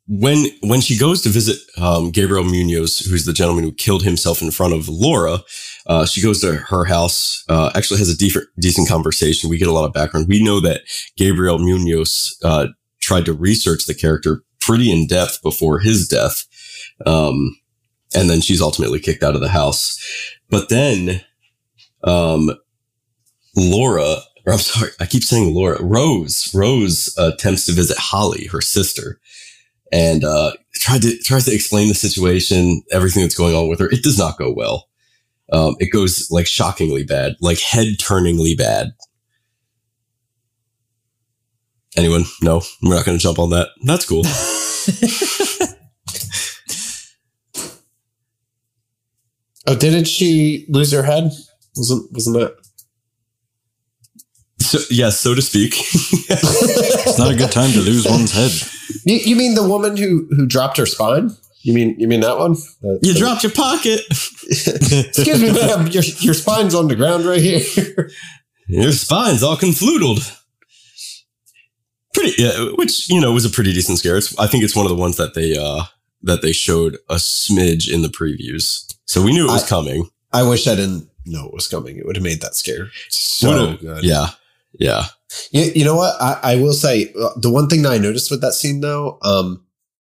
when when she goes to visit um, Gabriel Munoz, who's the gentleman who killed himself in front of Laura, uh, she goes to her house. Uh, actually, has a decent decent conversation. We get a lot of background. We know that Gabriel Munoz uh, tried to research the character pretty in depth before his death, um, and then she's ultimately kicked out of the house. But then, um, Laura or I'm sorry, I keep saying Laura. Rose, Rose uh, attempts to visit Holly, her sister, and uh, tried to tries to explain the situation, everything that's going on with her. It does not go well. Um, it goes like shockingly bad, like head turningly bad. Anyone? No, we're not going to jump on that. That's cool. Oh, didn't she lose her head? Wasn't wasn't that? So, yes, so to speak. It's not a good time to lose one's head. You, you mean the woman who who dropped her spine? You mean you mean that one? The- you the- dropped your pocket. Excuse me, ma'am. Your your spine's on the ground right here. Your spine's all confloodled. Pretty, yeah, which you know was a pretty decent scare. It's, I think it's one of the ones that they uh that they showed a smidge in the previews, so we knew it was I- coming. I wish I didn't know it was coming. It would have made that scare so Would've- good. Yeah, yeah. You, you know what? I, I will say uh, the one thing that I noticed with that scene though, um,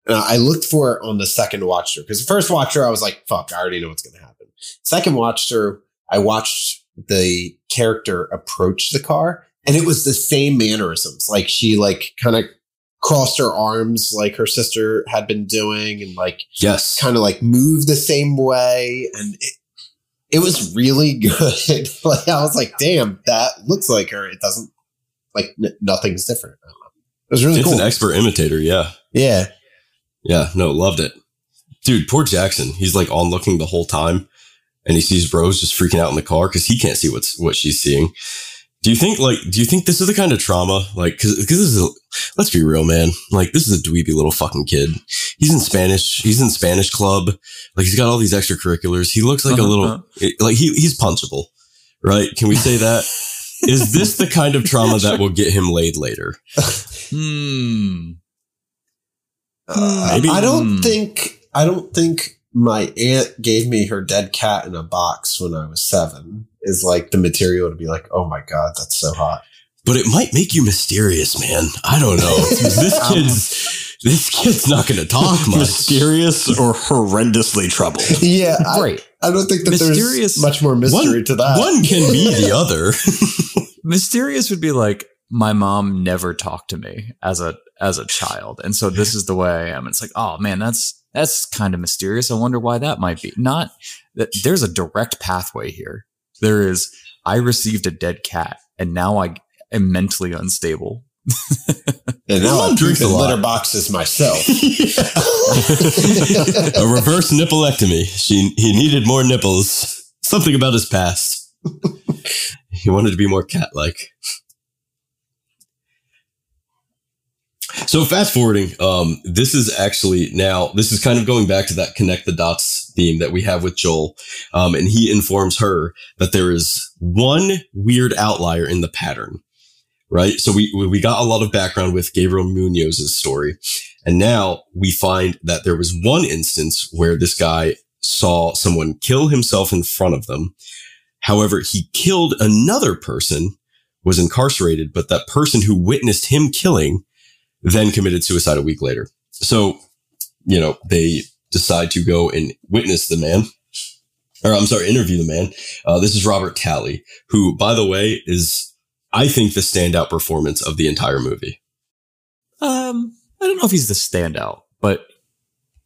I looked for it on the second watch through because the first watch through I was like, "Fuck, I already know what's going to happen." Second watch through, I watched the character approach the car, and it was the same mannerisms. Like she like kind of crossed her arms like her sister had been doing, and like Yes, kind of like moved the same way, and it, it was really good. like I was like, "Damn, that looks like her." It doesn't like n- nothing's different. I don't know. It was really it's cool. an expert imitator. Yeah, yeah, yeah. No, loved it, dude. Poor Jackson. He's like on looking the whole time, and he sees Rose just freaking out in the car because he can't see what's what she's seeing. Do you think like do you think this is the kind of trauma like because this is a, let's be real man. Like this is a dweeby little fucking kid. He's in Spanish he's in Spanish club. Like he's got all these extracurriculars. He looks like a Uh-huh, little like he he's punchable right? Can we say that? Is this the kind of trauma that will get him laid later? Hmm. Uh, Maybe- I don't Hmm. think I don't think my aunt gave me her dead cat in a box when I was seven. Is like the material to be like, oh my god, that's so hot. but it might make you mysterious man I don't know this kid's this kid's not gonna talk much Mysterious or horrendously troubled. Yeah, I, Right. I don't think that Mysterious- there's much more mystery one, to that. one can be the other. Mysterious would be like my mom never talked to me as a as a child, and so this is the way I am. It's like, oh man, that's that's kind of mysterious. I wonder why that might be. Not that there's a direct pathway here. There is. I received a dead cat, and now I am mentally unstable. and now I'm drinks a drinking lot. litter boxes myself. a reverse nippleectomy. She he needed more nipples. Something about his past. he wanted to be more cat-like. So fast forwarding, um, this is actually now this is kind of going back to that connect the dots theme that we have with Joel, um, and he informs her that there is one weird outlier in the pattern, right? So we we got a lot of background with Gabriel Munoz's story, and now we find that there was one instance where this guy saw someone kill himself in front of them. However, he killed another person, was incarcerated, but that person who witnessed him killing then committed suicide a week later. So, you know, they decide to go and witness the man, or I'm sorry, interview the man. Uh, this is Robert Talley, who, by the way, is, I think, the standout performance of the entire movie. Um, I don't know if he's the standout, but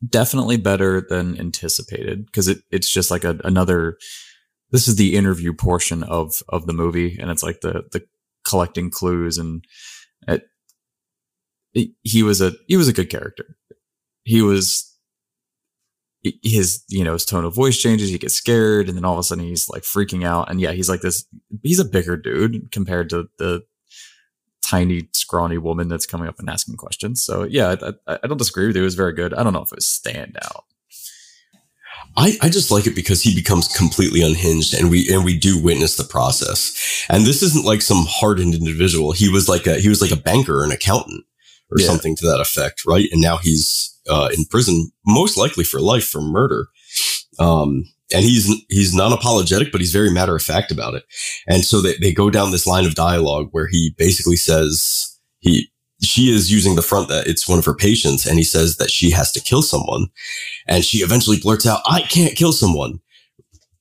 definitely better than anticipated because it, it's just like a, another. This is the interview portion of of the movie, and it's like the the collecting clues and he was a he was a good character. He was his you know his tone of voice changes. He gets scared, and then all of a sudden he's like freaking out. And yeah, he's like this. He's a bigger dude compared to the tiny, scrawny woman that's coming up and asking questions. So yeah, I, I, don't disagree with you. It was very good. I don't know if it was standout. I, I just like it because he becomes completely unhinged and we and we do witness the process. And this isn't like some hardened individual. He was like a he was like a banker an accountant or Yeah. something to that effect, right? And now he's uh, in prison, most likely for life for murder. Um, and he's he's non-apologetic, but he's very matter of fact about it. And so they, they go down this line of dialogue where he basically says he she is using the front that it's one of her patients, and he says that she has to kill someone. And she eventually blurts out, I can't kill someone,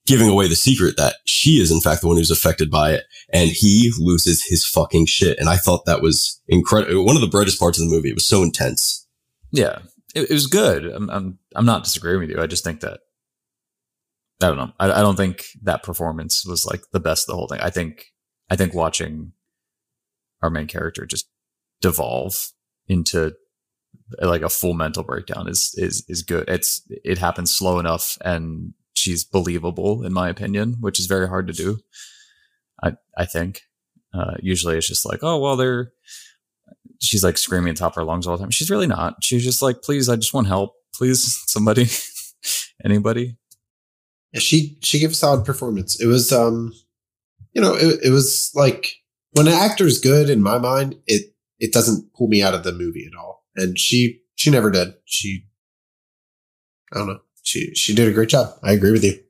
giving away the secret that she is, in fact, the one who's affected by it. And he loses his fucking shit. And I thought that was incredible. One of the brightest parts of the movie. It was so intense. Yeah, it, it was good. I'm, I'm I'm not disagreeing with you. I just think that I don't know. I, I don't think that performance was like the best of the whole thing. I think I think watching our main character just devolve into like a full mental breakdown is is is good. It's it happens slow enough and she's believable in my opinion, which is very hard to do. I I think uh, usually it's just like oh well they're she's like screaming top of her lungs all the time. She's really not. She's just like please I just want help. Please somebody anybody. Yeah, she she gave a solid performance. It was um you know, it, it was like when an actor's good in my mind, it it doesn't pull me out of the movie at all. And she she never did. She I don't know. She she did a great job. I agree with you.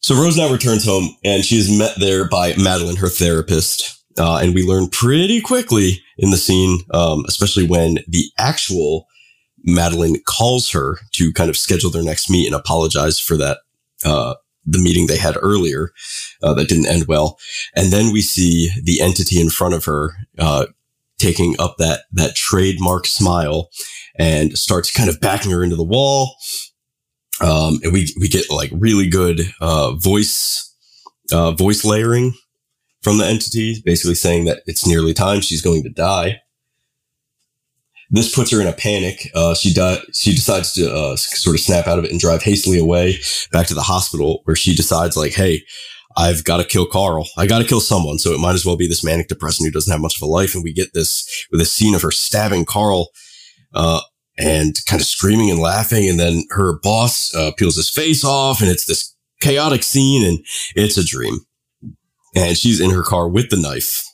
So Rose now returns home and she is met there by Madeline, her therapist. Uh, and we learn pretty quickly in the scene, um, especially when the actual Madeline calls her to kind of schedule their next meet and apologize for that, uh, the meeting they had earlier, uh, that didn't end well. And then we see the entity in front of her, uh, taking up that, that trademark smile and starts kind of backing her into the wall. Um, and we, we get like really good, uh, voice, uh, voice layering from the entity, basically saying that it's nearly time she's going to die. This puts her in a panic. Uh, she di- she decides to uh, sort of snap out of it and drive hastily away back to the hospital, where she decides like, "Hey, I've got to kill Carl. I got to kill someone. So it might as well be this manic depressant who doesn't have much of a life." And we get this with a scene of her stabbing Carl, uh, and kind of screaming and laughing, and then her boss uh, peels his face off, and it's this chaotic scene, and it's a dream and she's in her car with the knife.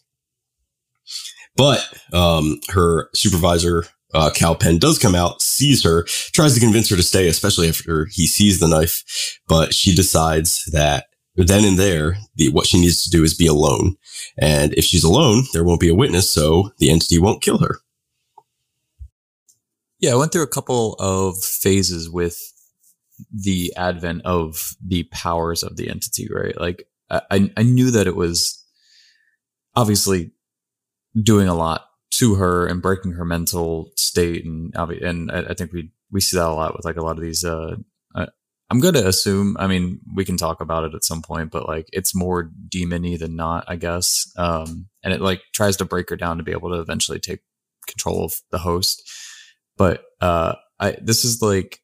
But um, her supervisor, uh, Kal Penn, does come out, sees her, tries to convince her to stay, especially after he sees the knife. But she decides that then and there, the, what she needs to do is be alone. And if she's alone, there won't be a witness, so the entity won't kill her. Yeah, I went through a couple of phases with the advent of the powers of the entity, right? Like I, I knew that it was obviously doing a lot to her and breaking her mental state, and and I, think we we see that a lot with like a lot of these. Uh, I'm going to assume. I mean, we can talk about it at some point, but like it's more demony than not, I guess. Um, and it like tries to break her down to be able to eventually take control of the host. But uh, I this is like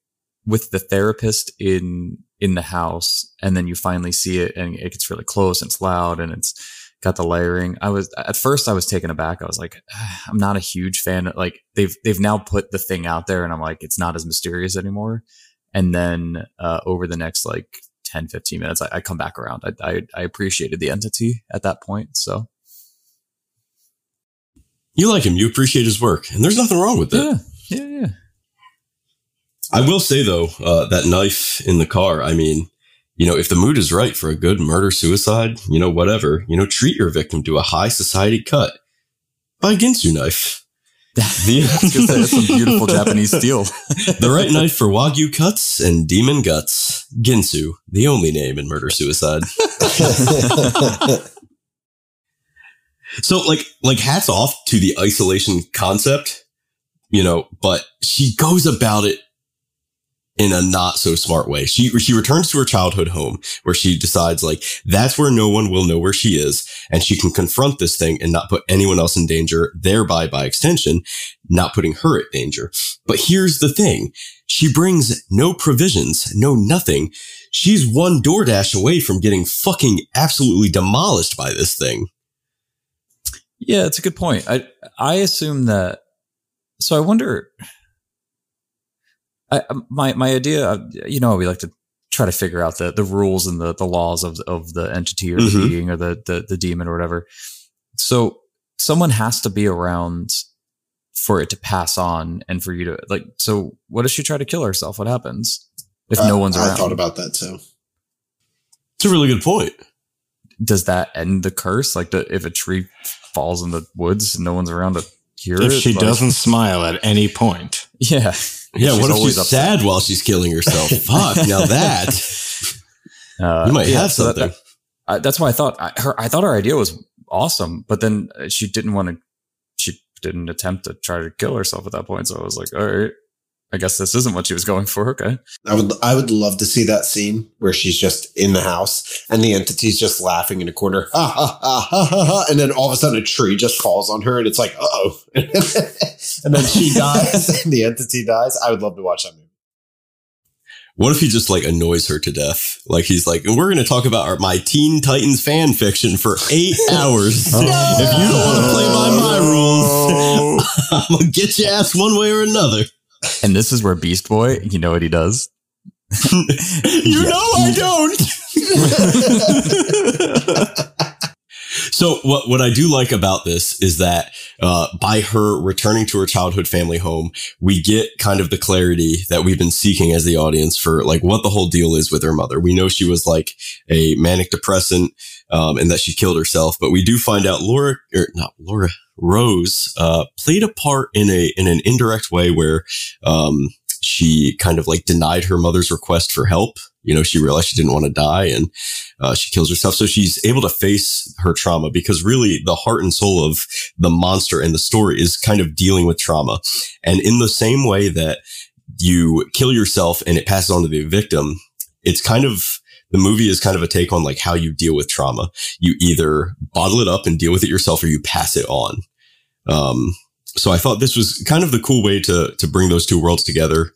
with the therapist in in the house, and then you finally see it, and it gets really close, and it's loud, and it's got the layering. I was at first I was taken aback. I was like, ah, I'm not a huge fan. Like they've they've now put the thing out there, and I'm like, it's not as mysterious anymore. And then uh, over the next like 10, 15 minutes, I, I come back around. I, I, I appreciated the entity at that point. So you like him, you appreciate his work, and there's nothing wrong with that. Yeah, yeah, yeah. I will say though, uh, that knife in the car. I mean, you know, if the mood is right for a good murder suicide, you know, whatever, you know, treat your victim to a high society cut. by Ginsu knife. The, that's some beautiful Japanese steel. the right knife for wagyu cuts and demon guts. Ginsu, the only name in murder suicide. so, like, like hats off to the isolation concept, you know, but she goes about it in a not so smart way. She, she returns to her childhood home where she decides like that's where no one will know where she is and she can confront this thing and not put anyone else in danger, thereby by extension, not putting her at danger. But here's the thing. She brings no provisions, no nothing. She's one DoorDash away from getting fucking absolutely demolished by this thing. Yeah, it's a good point. I, I assume that, so I wonder, I, um, my my idea, you know, we like to try to figure out the the rules and the the laws of of the entity or the mm-hmm. being or the, the the demon or whatever. So someone has to be around for it to pass on and for you to like. So what if she try to kill herself? What happens if uh, no one's around? I thought about that too. It's a really good point. Does that end the curse? Like, the, if a tree falls in the woods and no one's around to hear if it, she like, doesn't smile at any point. Yeah. Yeah, she's what if she's upset. sad while she's killing herself? Fuck, now that uh, you might yeah, have something. So that, that, that's why I thought I, her. I thought her idea was awesome, but then she didn't want to. She didn't attempt to try to kill herself at that point. So I was like, all right, I guess this isn't what she was going for. Okay. I would I would love to see that scene where she's just in the house and the entity's just laughing in a corner. Ha, ha, ha, ha, ha, ha, and then all of a sudden a tree just falls on her and it's like, oh. and then she dies and the entity dies. I would love to watch that movie. What if he just like annoys her to death? Like he's like, we're going to talk about our, my Teen Titans fan fiction for eight hours. no! If you don't want to play by my rules, I'm going to get your ass one way or another. And this is where Beast Boy, you know what he does? you know I don't. so what what I do like about this is that uh, by her returning to her childhood family home, we get kind of the clarity that we've been seeking as the audience for like what the whole deal is with her mother. We know she was like a manic depressant um, and that she killed herself, but we do find out Laura or not Laura Rose uh, played a part in a in an indirect way where um, she kind of like denied her mother's request for help. You know, she realized she didn't want to die and uh, she kills herself. So she's able to face her trauma because really the heart and soul of the monster and the story is kind of dealing with trauma. And in the same way that you kill yourself and it passes on to the victim, it's kind of the movie is kind of a take on like how you deal with trauma. You either bottle it up and deal with it yourself or you pass it on. Um, so I thought this was kind of the cool way to, to bring those two worlds together,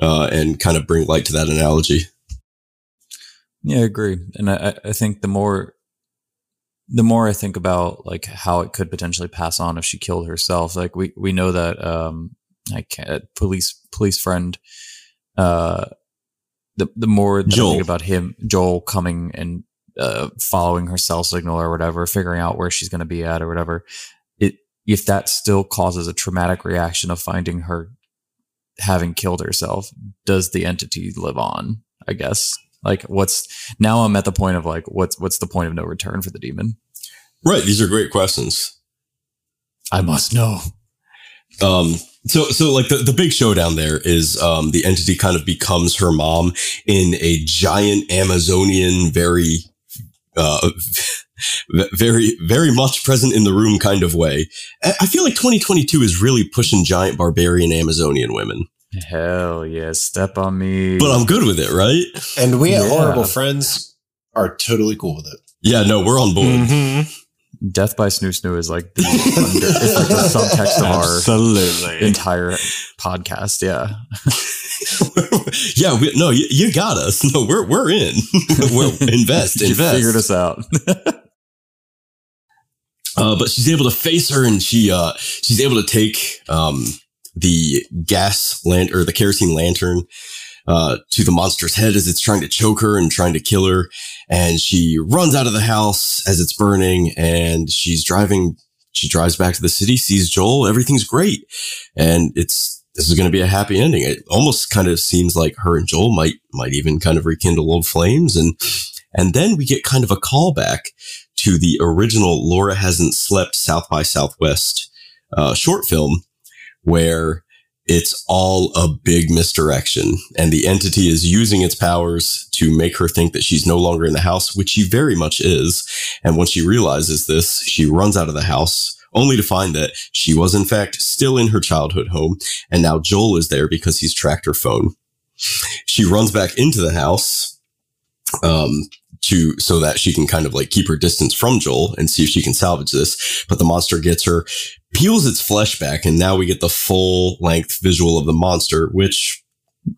uh, and kind of bring light to that analogy. Yeah, I agree. And I, I think the more, the more I think about like how it could potentially pass on if she killed herself, like we, we know that, um, I can't, police, police friend, uh, the the more that Joel. I think about him, Joel coming and uh, following her cell signal or whatever, figuring out where she's going to be at or whatever, it if that still causes a traumatic reaction of finding her having killed herself, does the entity live on? I guess. Like, what's now? I'm at the point of like, what's what's the point of no return for the demon? Right. These are great questions. I must know. Um, so, so like the, the big showdown there is, um, the entity kind of becomes her mom in a giant Amazonian, very, uh, very, very much present in the room kind of way. I I feel like 2022 is really pushing giant barbarian Amazonian women, Hell yeah, step on me. but I'm good with it, right? And we at Horrorble Friends are totally cool with it. Yeah, no, we're on board. Mhm. Death by Snu Snu is like the, under, it's like the subtext of our entire podcast. Yeah. yeah, we, no, you, you got us. No, we're we're in. we're, invest, You invest. figured us out. Uh, but she's able to face her, and she uh, she's able to take um, the gas lantern or the kerosene lantern uh, to the monster's head as it's trying to choke her and trying to kill her. And she runs out of the house as it's burning, and she's driving. She drives back to the city, sees Joel. Everything's great, and it's this is going to be a happy ending. It almost kind of seems like her and Joel might might even kind of rekindle old flames, and and then we get kind of a callback to the original Laura Hasn't Slept South by Southwest uh, short film where it's all a big misdirection and the entity is using its powers to make her think that she's no longer in the house, which she very much is. And when she realizes this, she runs out of the house only to find that she was in fact still in her childhood home. And now Joel is there because he's tracked her phone. She runs back into the house. Um, to so that she can kind of like keep her distance from Joel and see if she can salvage this. But the monster gets her, peels its flesh back, and now we get the full length visual of the monster, which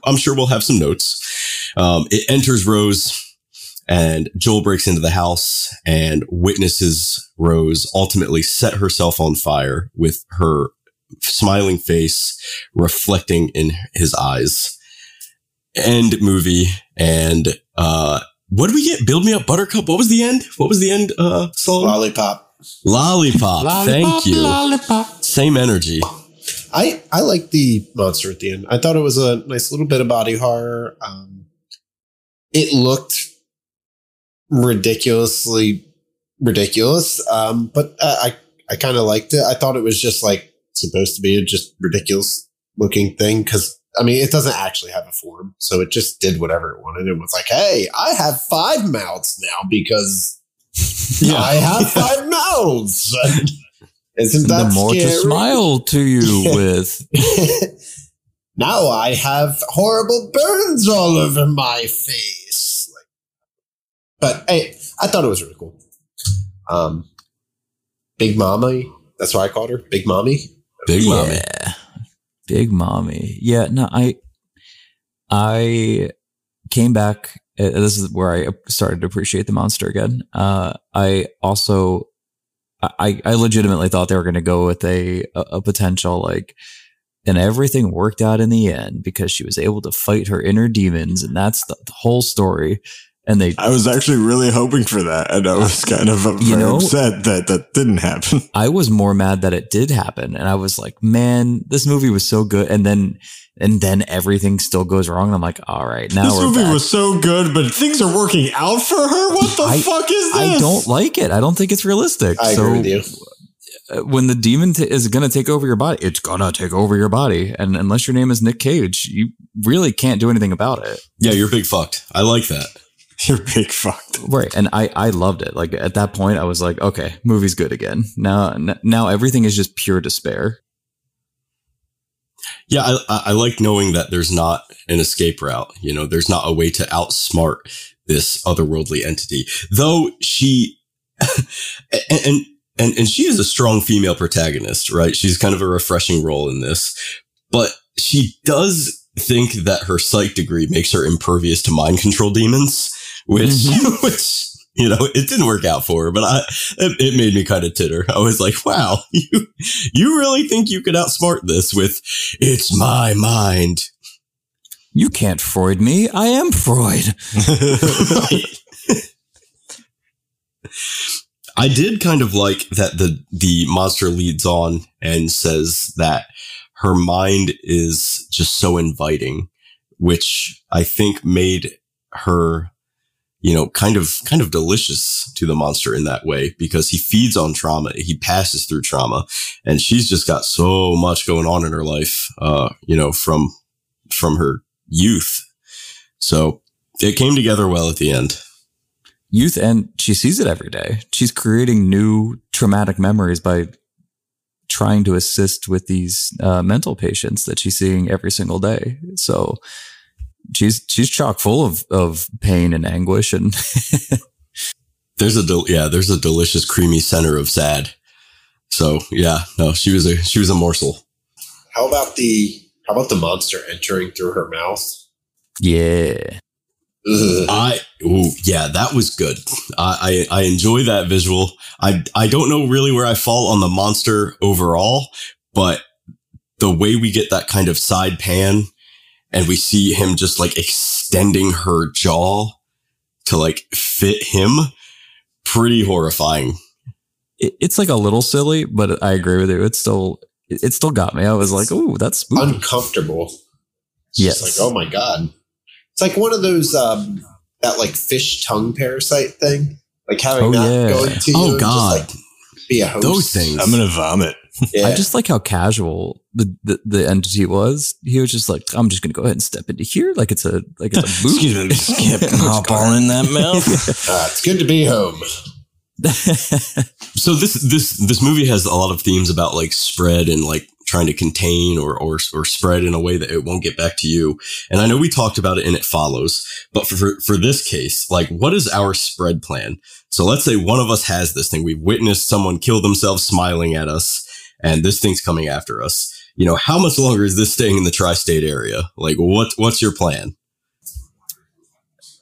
I'm sure we'll have some notes. Um, it enters Rose, and Joel breaks into the house and witnesses Rose ultimately set herself on fire with her smiling face reflecting in his eyes. End movie and uh what did we get? Build me up, Buttercup. What was the end? What was the end uh song? Lollipop. Lollipop. Thank you. Lollipop. Same energy. I I like the monster at the end. I thought it was a nice little bit of body horror. Um, it looked ridiculously ridiculous, um, but uh, I I kind of liked it. I thought it was just like supposed to be a just ridiculous looking thing because I mean it doesn't actually have a form, so it just did whatever it wanted and was like, "Hey, I have five mouths now because I have five mouths." Isn't that the more to smile to you Yeah. with. now I have horrible burns all over my face. Like, but hey, I thought it was really cool. Um, Big Mommy. That's why I called her Big Mommy. Big mommy. Big mommy. Yeah, no, I I came back uh, this is where I started to appreciate the monster again. Uh I also I I legitimately thought they were going to go with a a a potential like and everything worked out in the end because she was able to fight her inner demons and that's the, the whole story and they I was actually really hoping for that, and I was kind of You very know- upset that that didn't happen. I was more mad that it did happen, and I was like, "Man, this movie was so good," and then and then everything still goes wrong. And I'm like, "All right, now this we're movie back." was so good, but things are working out for her. What the I- fuck is this? I don't like it. I don't think it's realistic. I so agree with you. uh, when the demon t- is going to take over your body, it's gonna take over your body, and unless your name is Nick Cage, you really can't do anything about it. Yeah, you're big fucked. I like that. You're big fucked. Right, and I I loved it. Like at that point, I was like, "Okay, movie's good again." Now now everything is just pure despair. Yeah, I, I, like knowing that there's not an escape route. You know, there's not a way to outsmart this otherworldly entity. Though she, and, and, and, and she is a strong female protagonist, right? She's kind of a refreshing role in this, but she does think that her psych degree makes her impervious to mind control demons, which, mm-hmm. which, you know, it didn't work out for her, but I, it, it made me kind of titter. I was like, wow, you, you really think you could outsmart this with, it's my mind. You can't Freud me. I am Freud. I did kind of like that the the monster leads on and says that her mind is just so inviting, which I think made her you know, kind of, kind of delicious to the monster in that way because he feeds on trauma. He passes through trauma and she's just got so much going on in her life, uh, you know, from, from her youth. So it came together well at the end. Youth, and she sees it every day. She's creating new traumatic memories by trying to assist with these uh, mental patients that she's seeing every single day. So she's she's chock full of of pain and anguish and there's a del- yeah there's a delicious creamy center of sad. So yeah no she was a she was a morsel. How about the how about the monster entering through her mouth? yeah. Ugh. i ooh, yeah that was good. I, I i enjoy that visual. I i don't know really where i fall on the monster overall but the way we get that kind of side pan and we see him just like extending her jaw to like fit him pretty horrifying it, it's like a little silly but i agree with you it's still it, it still got me i was like oh that's spooky. Uncomfortable. It's Yes. like, oh my god. It's like one of those um that like fish tongue parasite thing. Like having Oh, that yeah. going to you oh god just like be a host. those things I'm gonna vomit. Yeah. I just like how casual the, the the entity was. He was just like, "I'm just gonna go ahead and step into here, like it's a like it's a boot." Excuse me, skip, hop all in that mouth. Ah, it's good to be home. so this this this movie has a lot of themes about like spread and like trying to contain or or or spread in a way that it won't get back to you. And I know we talked about it and it follows, but for for, for this case, like what is our spread plan? So let's say one of us has this thing. We've witnessed someone kill themselves smiling at us and this thing's coming after us. You know, how much longer is this staying in the tri-state area? Like what what's your plan?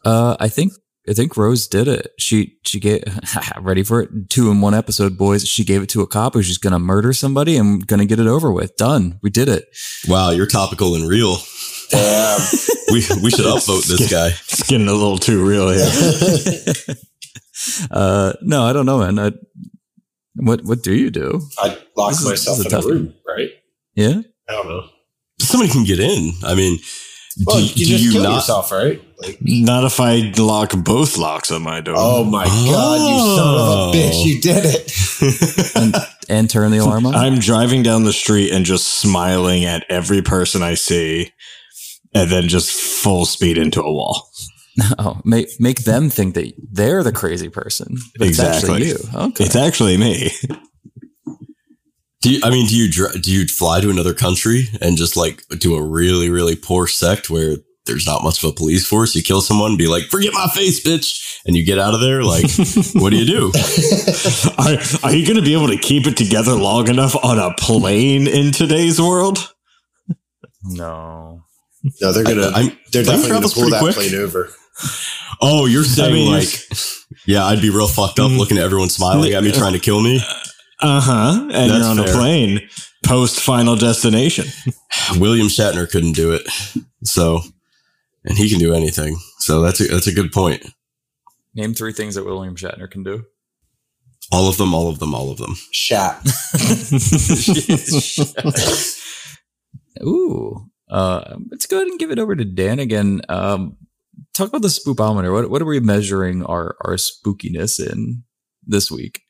Uh, I think I think Rose did it. She she gave ready for it. Two in one episode, boys. She gave it to a cop who's just gonna murder somebody and gonna get it over with. Done. We did it. Wow, you're topical and real. Damn. We we should upvote this guy. It's getting a little too real here. Uh, no, I don't know, man. I, what what do you do? I lock This myself this is in a a tough room, right? Yeah. I don't know. Somebody can get in. I mean, Well, do, you do just you kill not? yourself, right? Like, Not if I lock both locks on my door. oh my god, you son of Oh. a bitch, you did it. And turn the alarm on. I'm driving down the street and just smiling at every person I see, and then just full speed into a wall. oh, make make them think that they're the crazy person. But Exactly. It's actually you. Okay. It's actually me. Do you, I mean, do you do you fly to another country and just like do a really really poor sect where there's not much of a police force? You kill someone, be like, "Forget my face, bitch," and you get out of there. Like, what do you do? Are, are you going to be able to keep it together long enough on a plane in today's world? no. No, they're gonna. I'm, they're definitely gonna travel's pull that quick. plane over. oh, you're saying mean, like, yeah, I'd be real fucked up Mm. looking at everyone smiling at me, trying to kill me. Uh huh. And That's you're on fair. a plane post Final Destination. William Shatner couldn't do it, so and he can do anything. So that's a, that's a good point. Name three things that William Shatner can do. All of them, all of them, all of them. Shat. Ooh. Uh, let's go ahead and give it over to Dan again. Um, talk about the spoopometer. What what are we measuring our our spookiness in this week?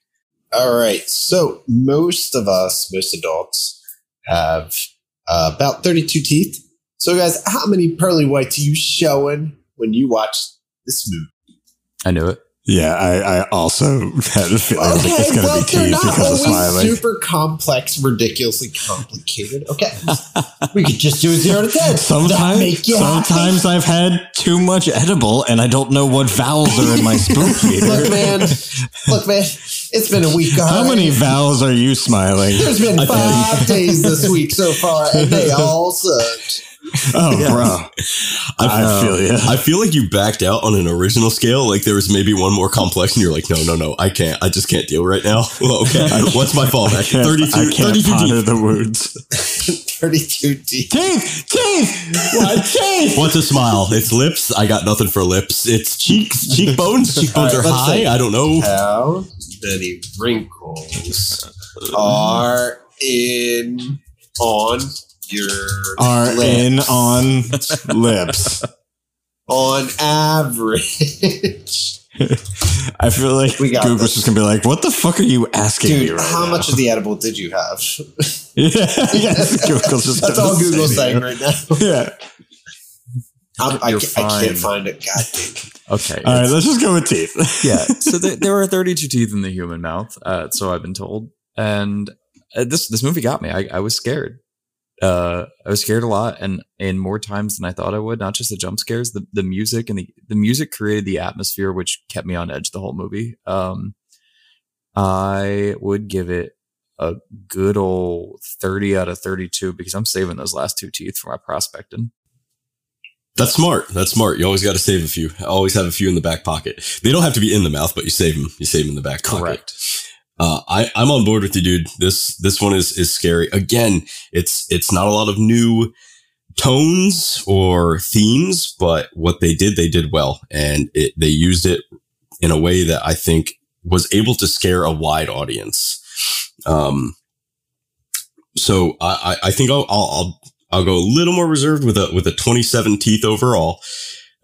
All right. So most of us, most adults, have uh, about 32 teeth. So, guys, how many pearly whites are you showing when you watch this movie? I knew it. Yeah, I, I also had a feeling like it's going to well, be teeth because of smiling. super complex, ridiculously complicated. Okay, we could just do a zero to ten. That Sometimes, happy? sometimes I've had too much edible and I don't know what vowels are in my spoon feeder. Look, man. Look, man. It's been a week. How right? many vowels are you smiling? There's been five days this week so far, and they all sucked. Oh, bro. I feel you. I feel like you backed out on an original scale. Like there was maybe one more complex, and you're like, no, no, no, I can't. I just can't deal right now. Well, okay, what's my fallback? Can't- 32, I can't 32 ponder teeth. the wounds. 32 teeth. Teeth! Teeth! What teeth? What's a smile? It's lips. I got nothing for lips. It's cheeks, cheekbones. Cheekbones All right, are high. see. I don't know. How many wrinkles are in on your Are lips? in on lips. on average. I feel like We got Google's this. just gonna be like, "What the fuck are you asking me Dude, right how now?" much of the edible did you have? yeah, yes, Google's just That's all Google's to saying you. right now. Yeah. I'm, I, You're ca- I can't find it. God damn. Okay. All right, let's just go with teeth. yeah. So there, there are 32 teeth in the human mouth. Uh, so I've been told. And uh, this this movie got me. I, I was scared. Uh, I was scared a lot, and and more times than I thought I would. Not just the jump scares, the the music and the the music created the atmosphere, which kept me on edge the whole movie. Um, I would give it a good old 30 out of 32 because I'm saving those last two teeth for my prospecting. That's smart. That's smart. You always got to save a few. Always have a few in the back pocket. They don't have to be in the mouth, but you save them. You save them in the back pocket. Correct. Uh, I, I'm on board with you, dude. This this one is is scary. Again, it's it's not a lot of new tones or themes, but what they did, they did well, and it, they used it in a way that I think was able to scare a wide audience. Um, so I, I think I'll, I'll I'll I'll go a little more reserved with a with a 27 teeth overall.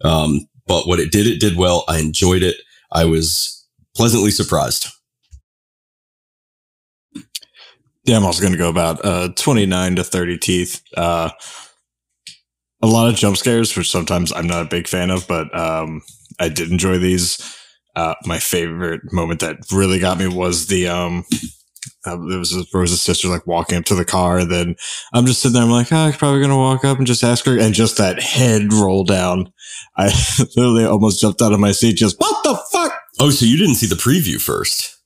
Um, but what it did, it did well. I enjoyed it. I was pleasantly surprised. Yeah, I'm also going to go about uh, 29 to 30 teeth. Uh, a lot of jump scares, which sometimes I'm not a big fan of, but um, I did enjoy these. Uh, my favorite moment that really got me was the um, uh, was Rose's sister like walking up to the car. Then I'm just sitting there. I'm like, oh, I'm probably gonna walk up and just ask her, and just that head roll down. I literally almost jumped out of my seat. Just what the fuck? Oh, so you didn't see the preview first?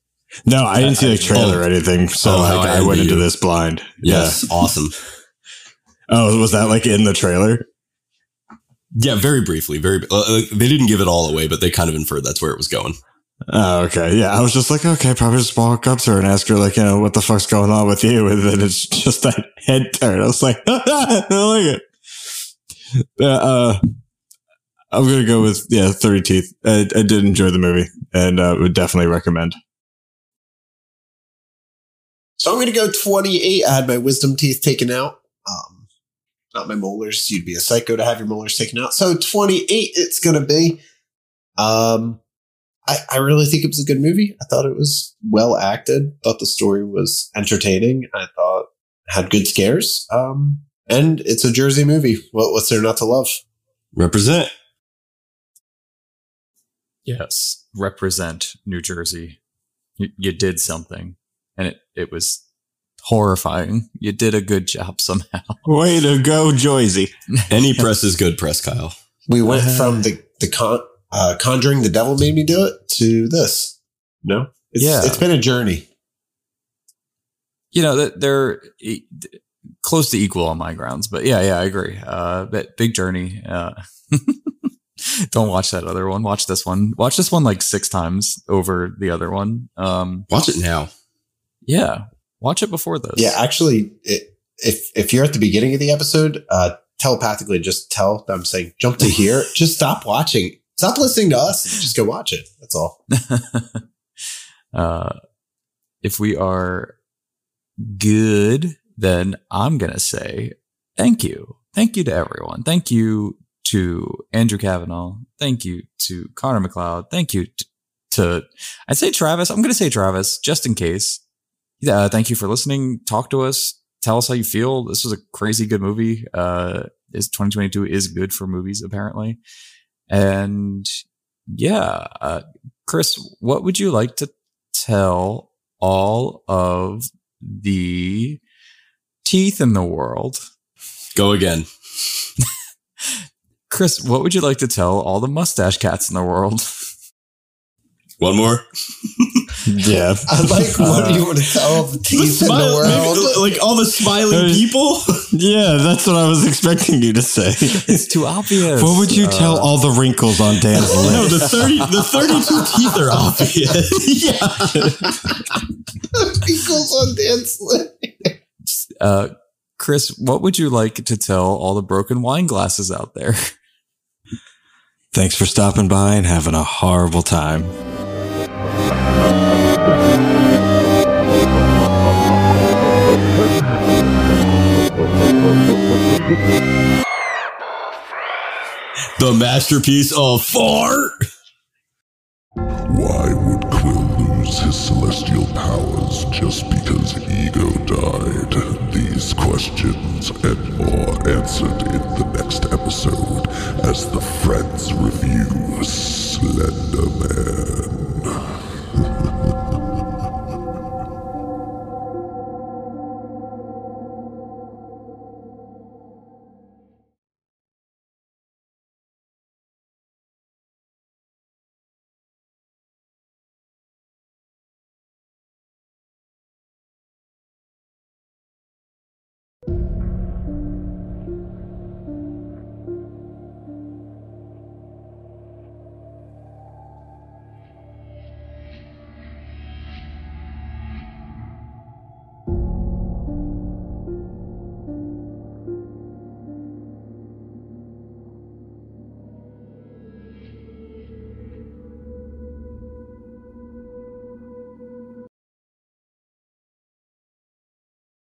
No, I didn't see the trailer oh. or anything, so Oh, like, I I went into you. this blind. Yes, awesome. Oh, was that like in the trailer? Yeah, very briefly. Very. Uh, they didn't give it all away, but they kind of inferred that's where it was going. Oh, okay. Yeah, I was just like, okay, probably just walk up to her and ask her, like, you know, what the fuck's going on with you? And then it's just that head turn. I was like, I like it. Uh, uh, I'm gonna go with yeah, thirty teeth. I, I did enjoy the movie and uh, would definitely recommend. So I'm going to go 28. I had my wisdom teeth taken out. Um, not my molars. You'd be a psycho to have your molars taken out. So 28 it's going to be. Um, I, I really think it was a good movie. I thought it was well acted. Thought the story was entertaining. I thought it had good scares. Um, and it's a Jersey movie. What, what's there not to love? Represent. Yes, represent New Jersey. You, you did something, and it it was horrifying. You did a good job somehow. Way to go, Joyzy. Any press is good press, Kyle. We went Uh. from the, the con, uh, Conjuring, the devil made me do it to this. No? It's, Yeah. It's been a journey. You know that they're close to equal on my grounds, but yeah, yeah, I agree. Uh, but big journey. Uh, don't watch that other one. Watch this one. Watch this one like six times over the other one. Um, Watch it now. Yeah, watch it before this. Yeah, actually, it, if if you're at the beginning of the episode, uh, telepathically just tell them saying jump to here. just stop watching. Stop listening to us. Just go watch it. That's all. uh, if we are good, then I'm going to say thank you. Thank you to everyone. Thank you to Andrew Kavanagh. Thank you to Connor MacLeod. Thank you to, to I'd say Travis. I'm going to say Travis just in case. Yeah. Thank you for listening. Talk to us. Tell us how you feel. This was a crazy good movie. Uh, is 2022 is good for movies apparently. And yeah, uh, Chris, what would you like to tell all of the teeth in the world? Go again. Chris, what would you like to tell all the mustache cats in the world? One more. Yeah. I like what do you want to tell the teeth in the Smile- world? maybe, like all the smiling people. Yeah, that's what I was expecting you to say. It's too obvious. What would you Uh, tell all the wrinkles on Dan's no, the thirty, the thirty-two teeth are obvious. yeah. Equals on Dan's lip. Uh, Chris, what would you like to tell all the broken wine glasses out there? Thanks for stopping by and having a horrible time. The masterpiece of fart. Why would Quill lose his celestial powers just because Ego died? These questions and more answered in the next episode as the Friends review Slenderman.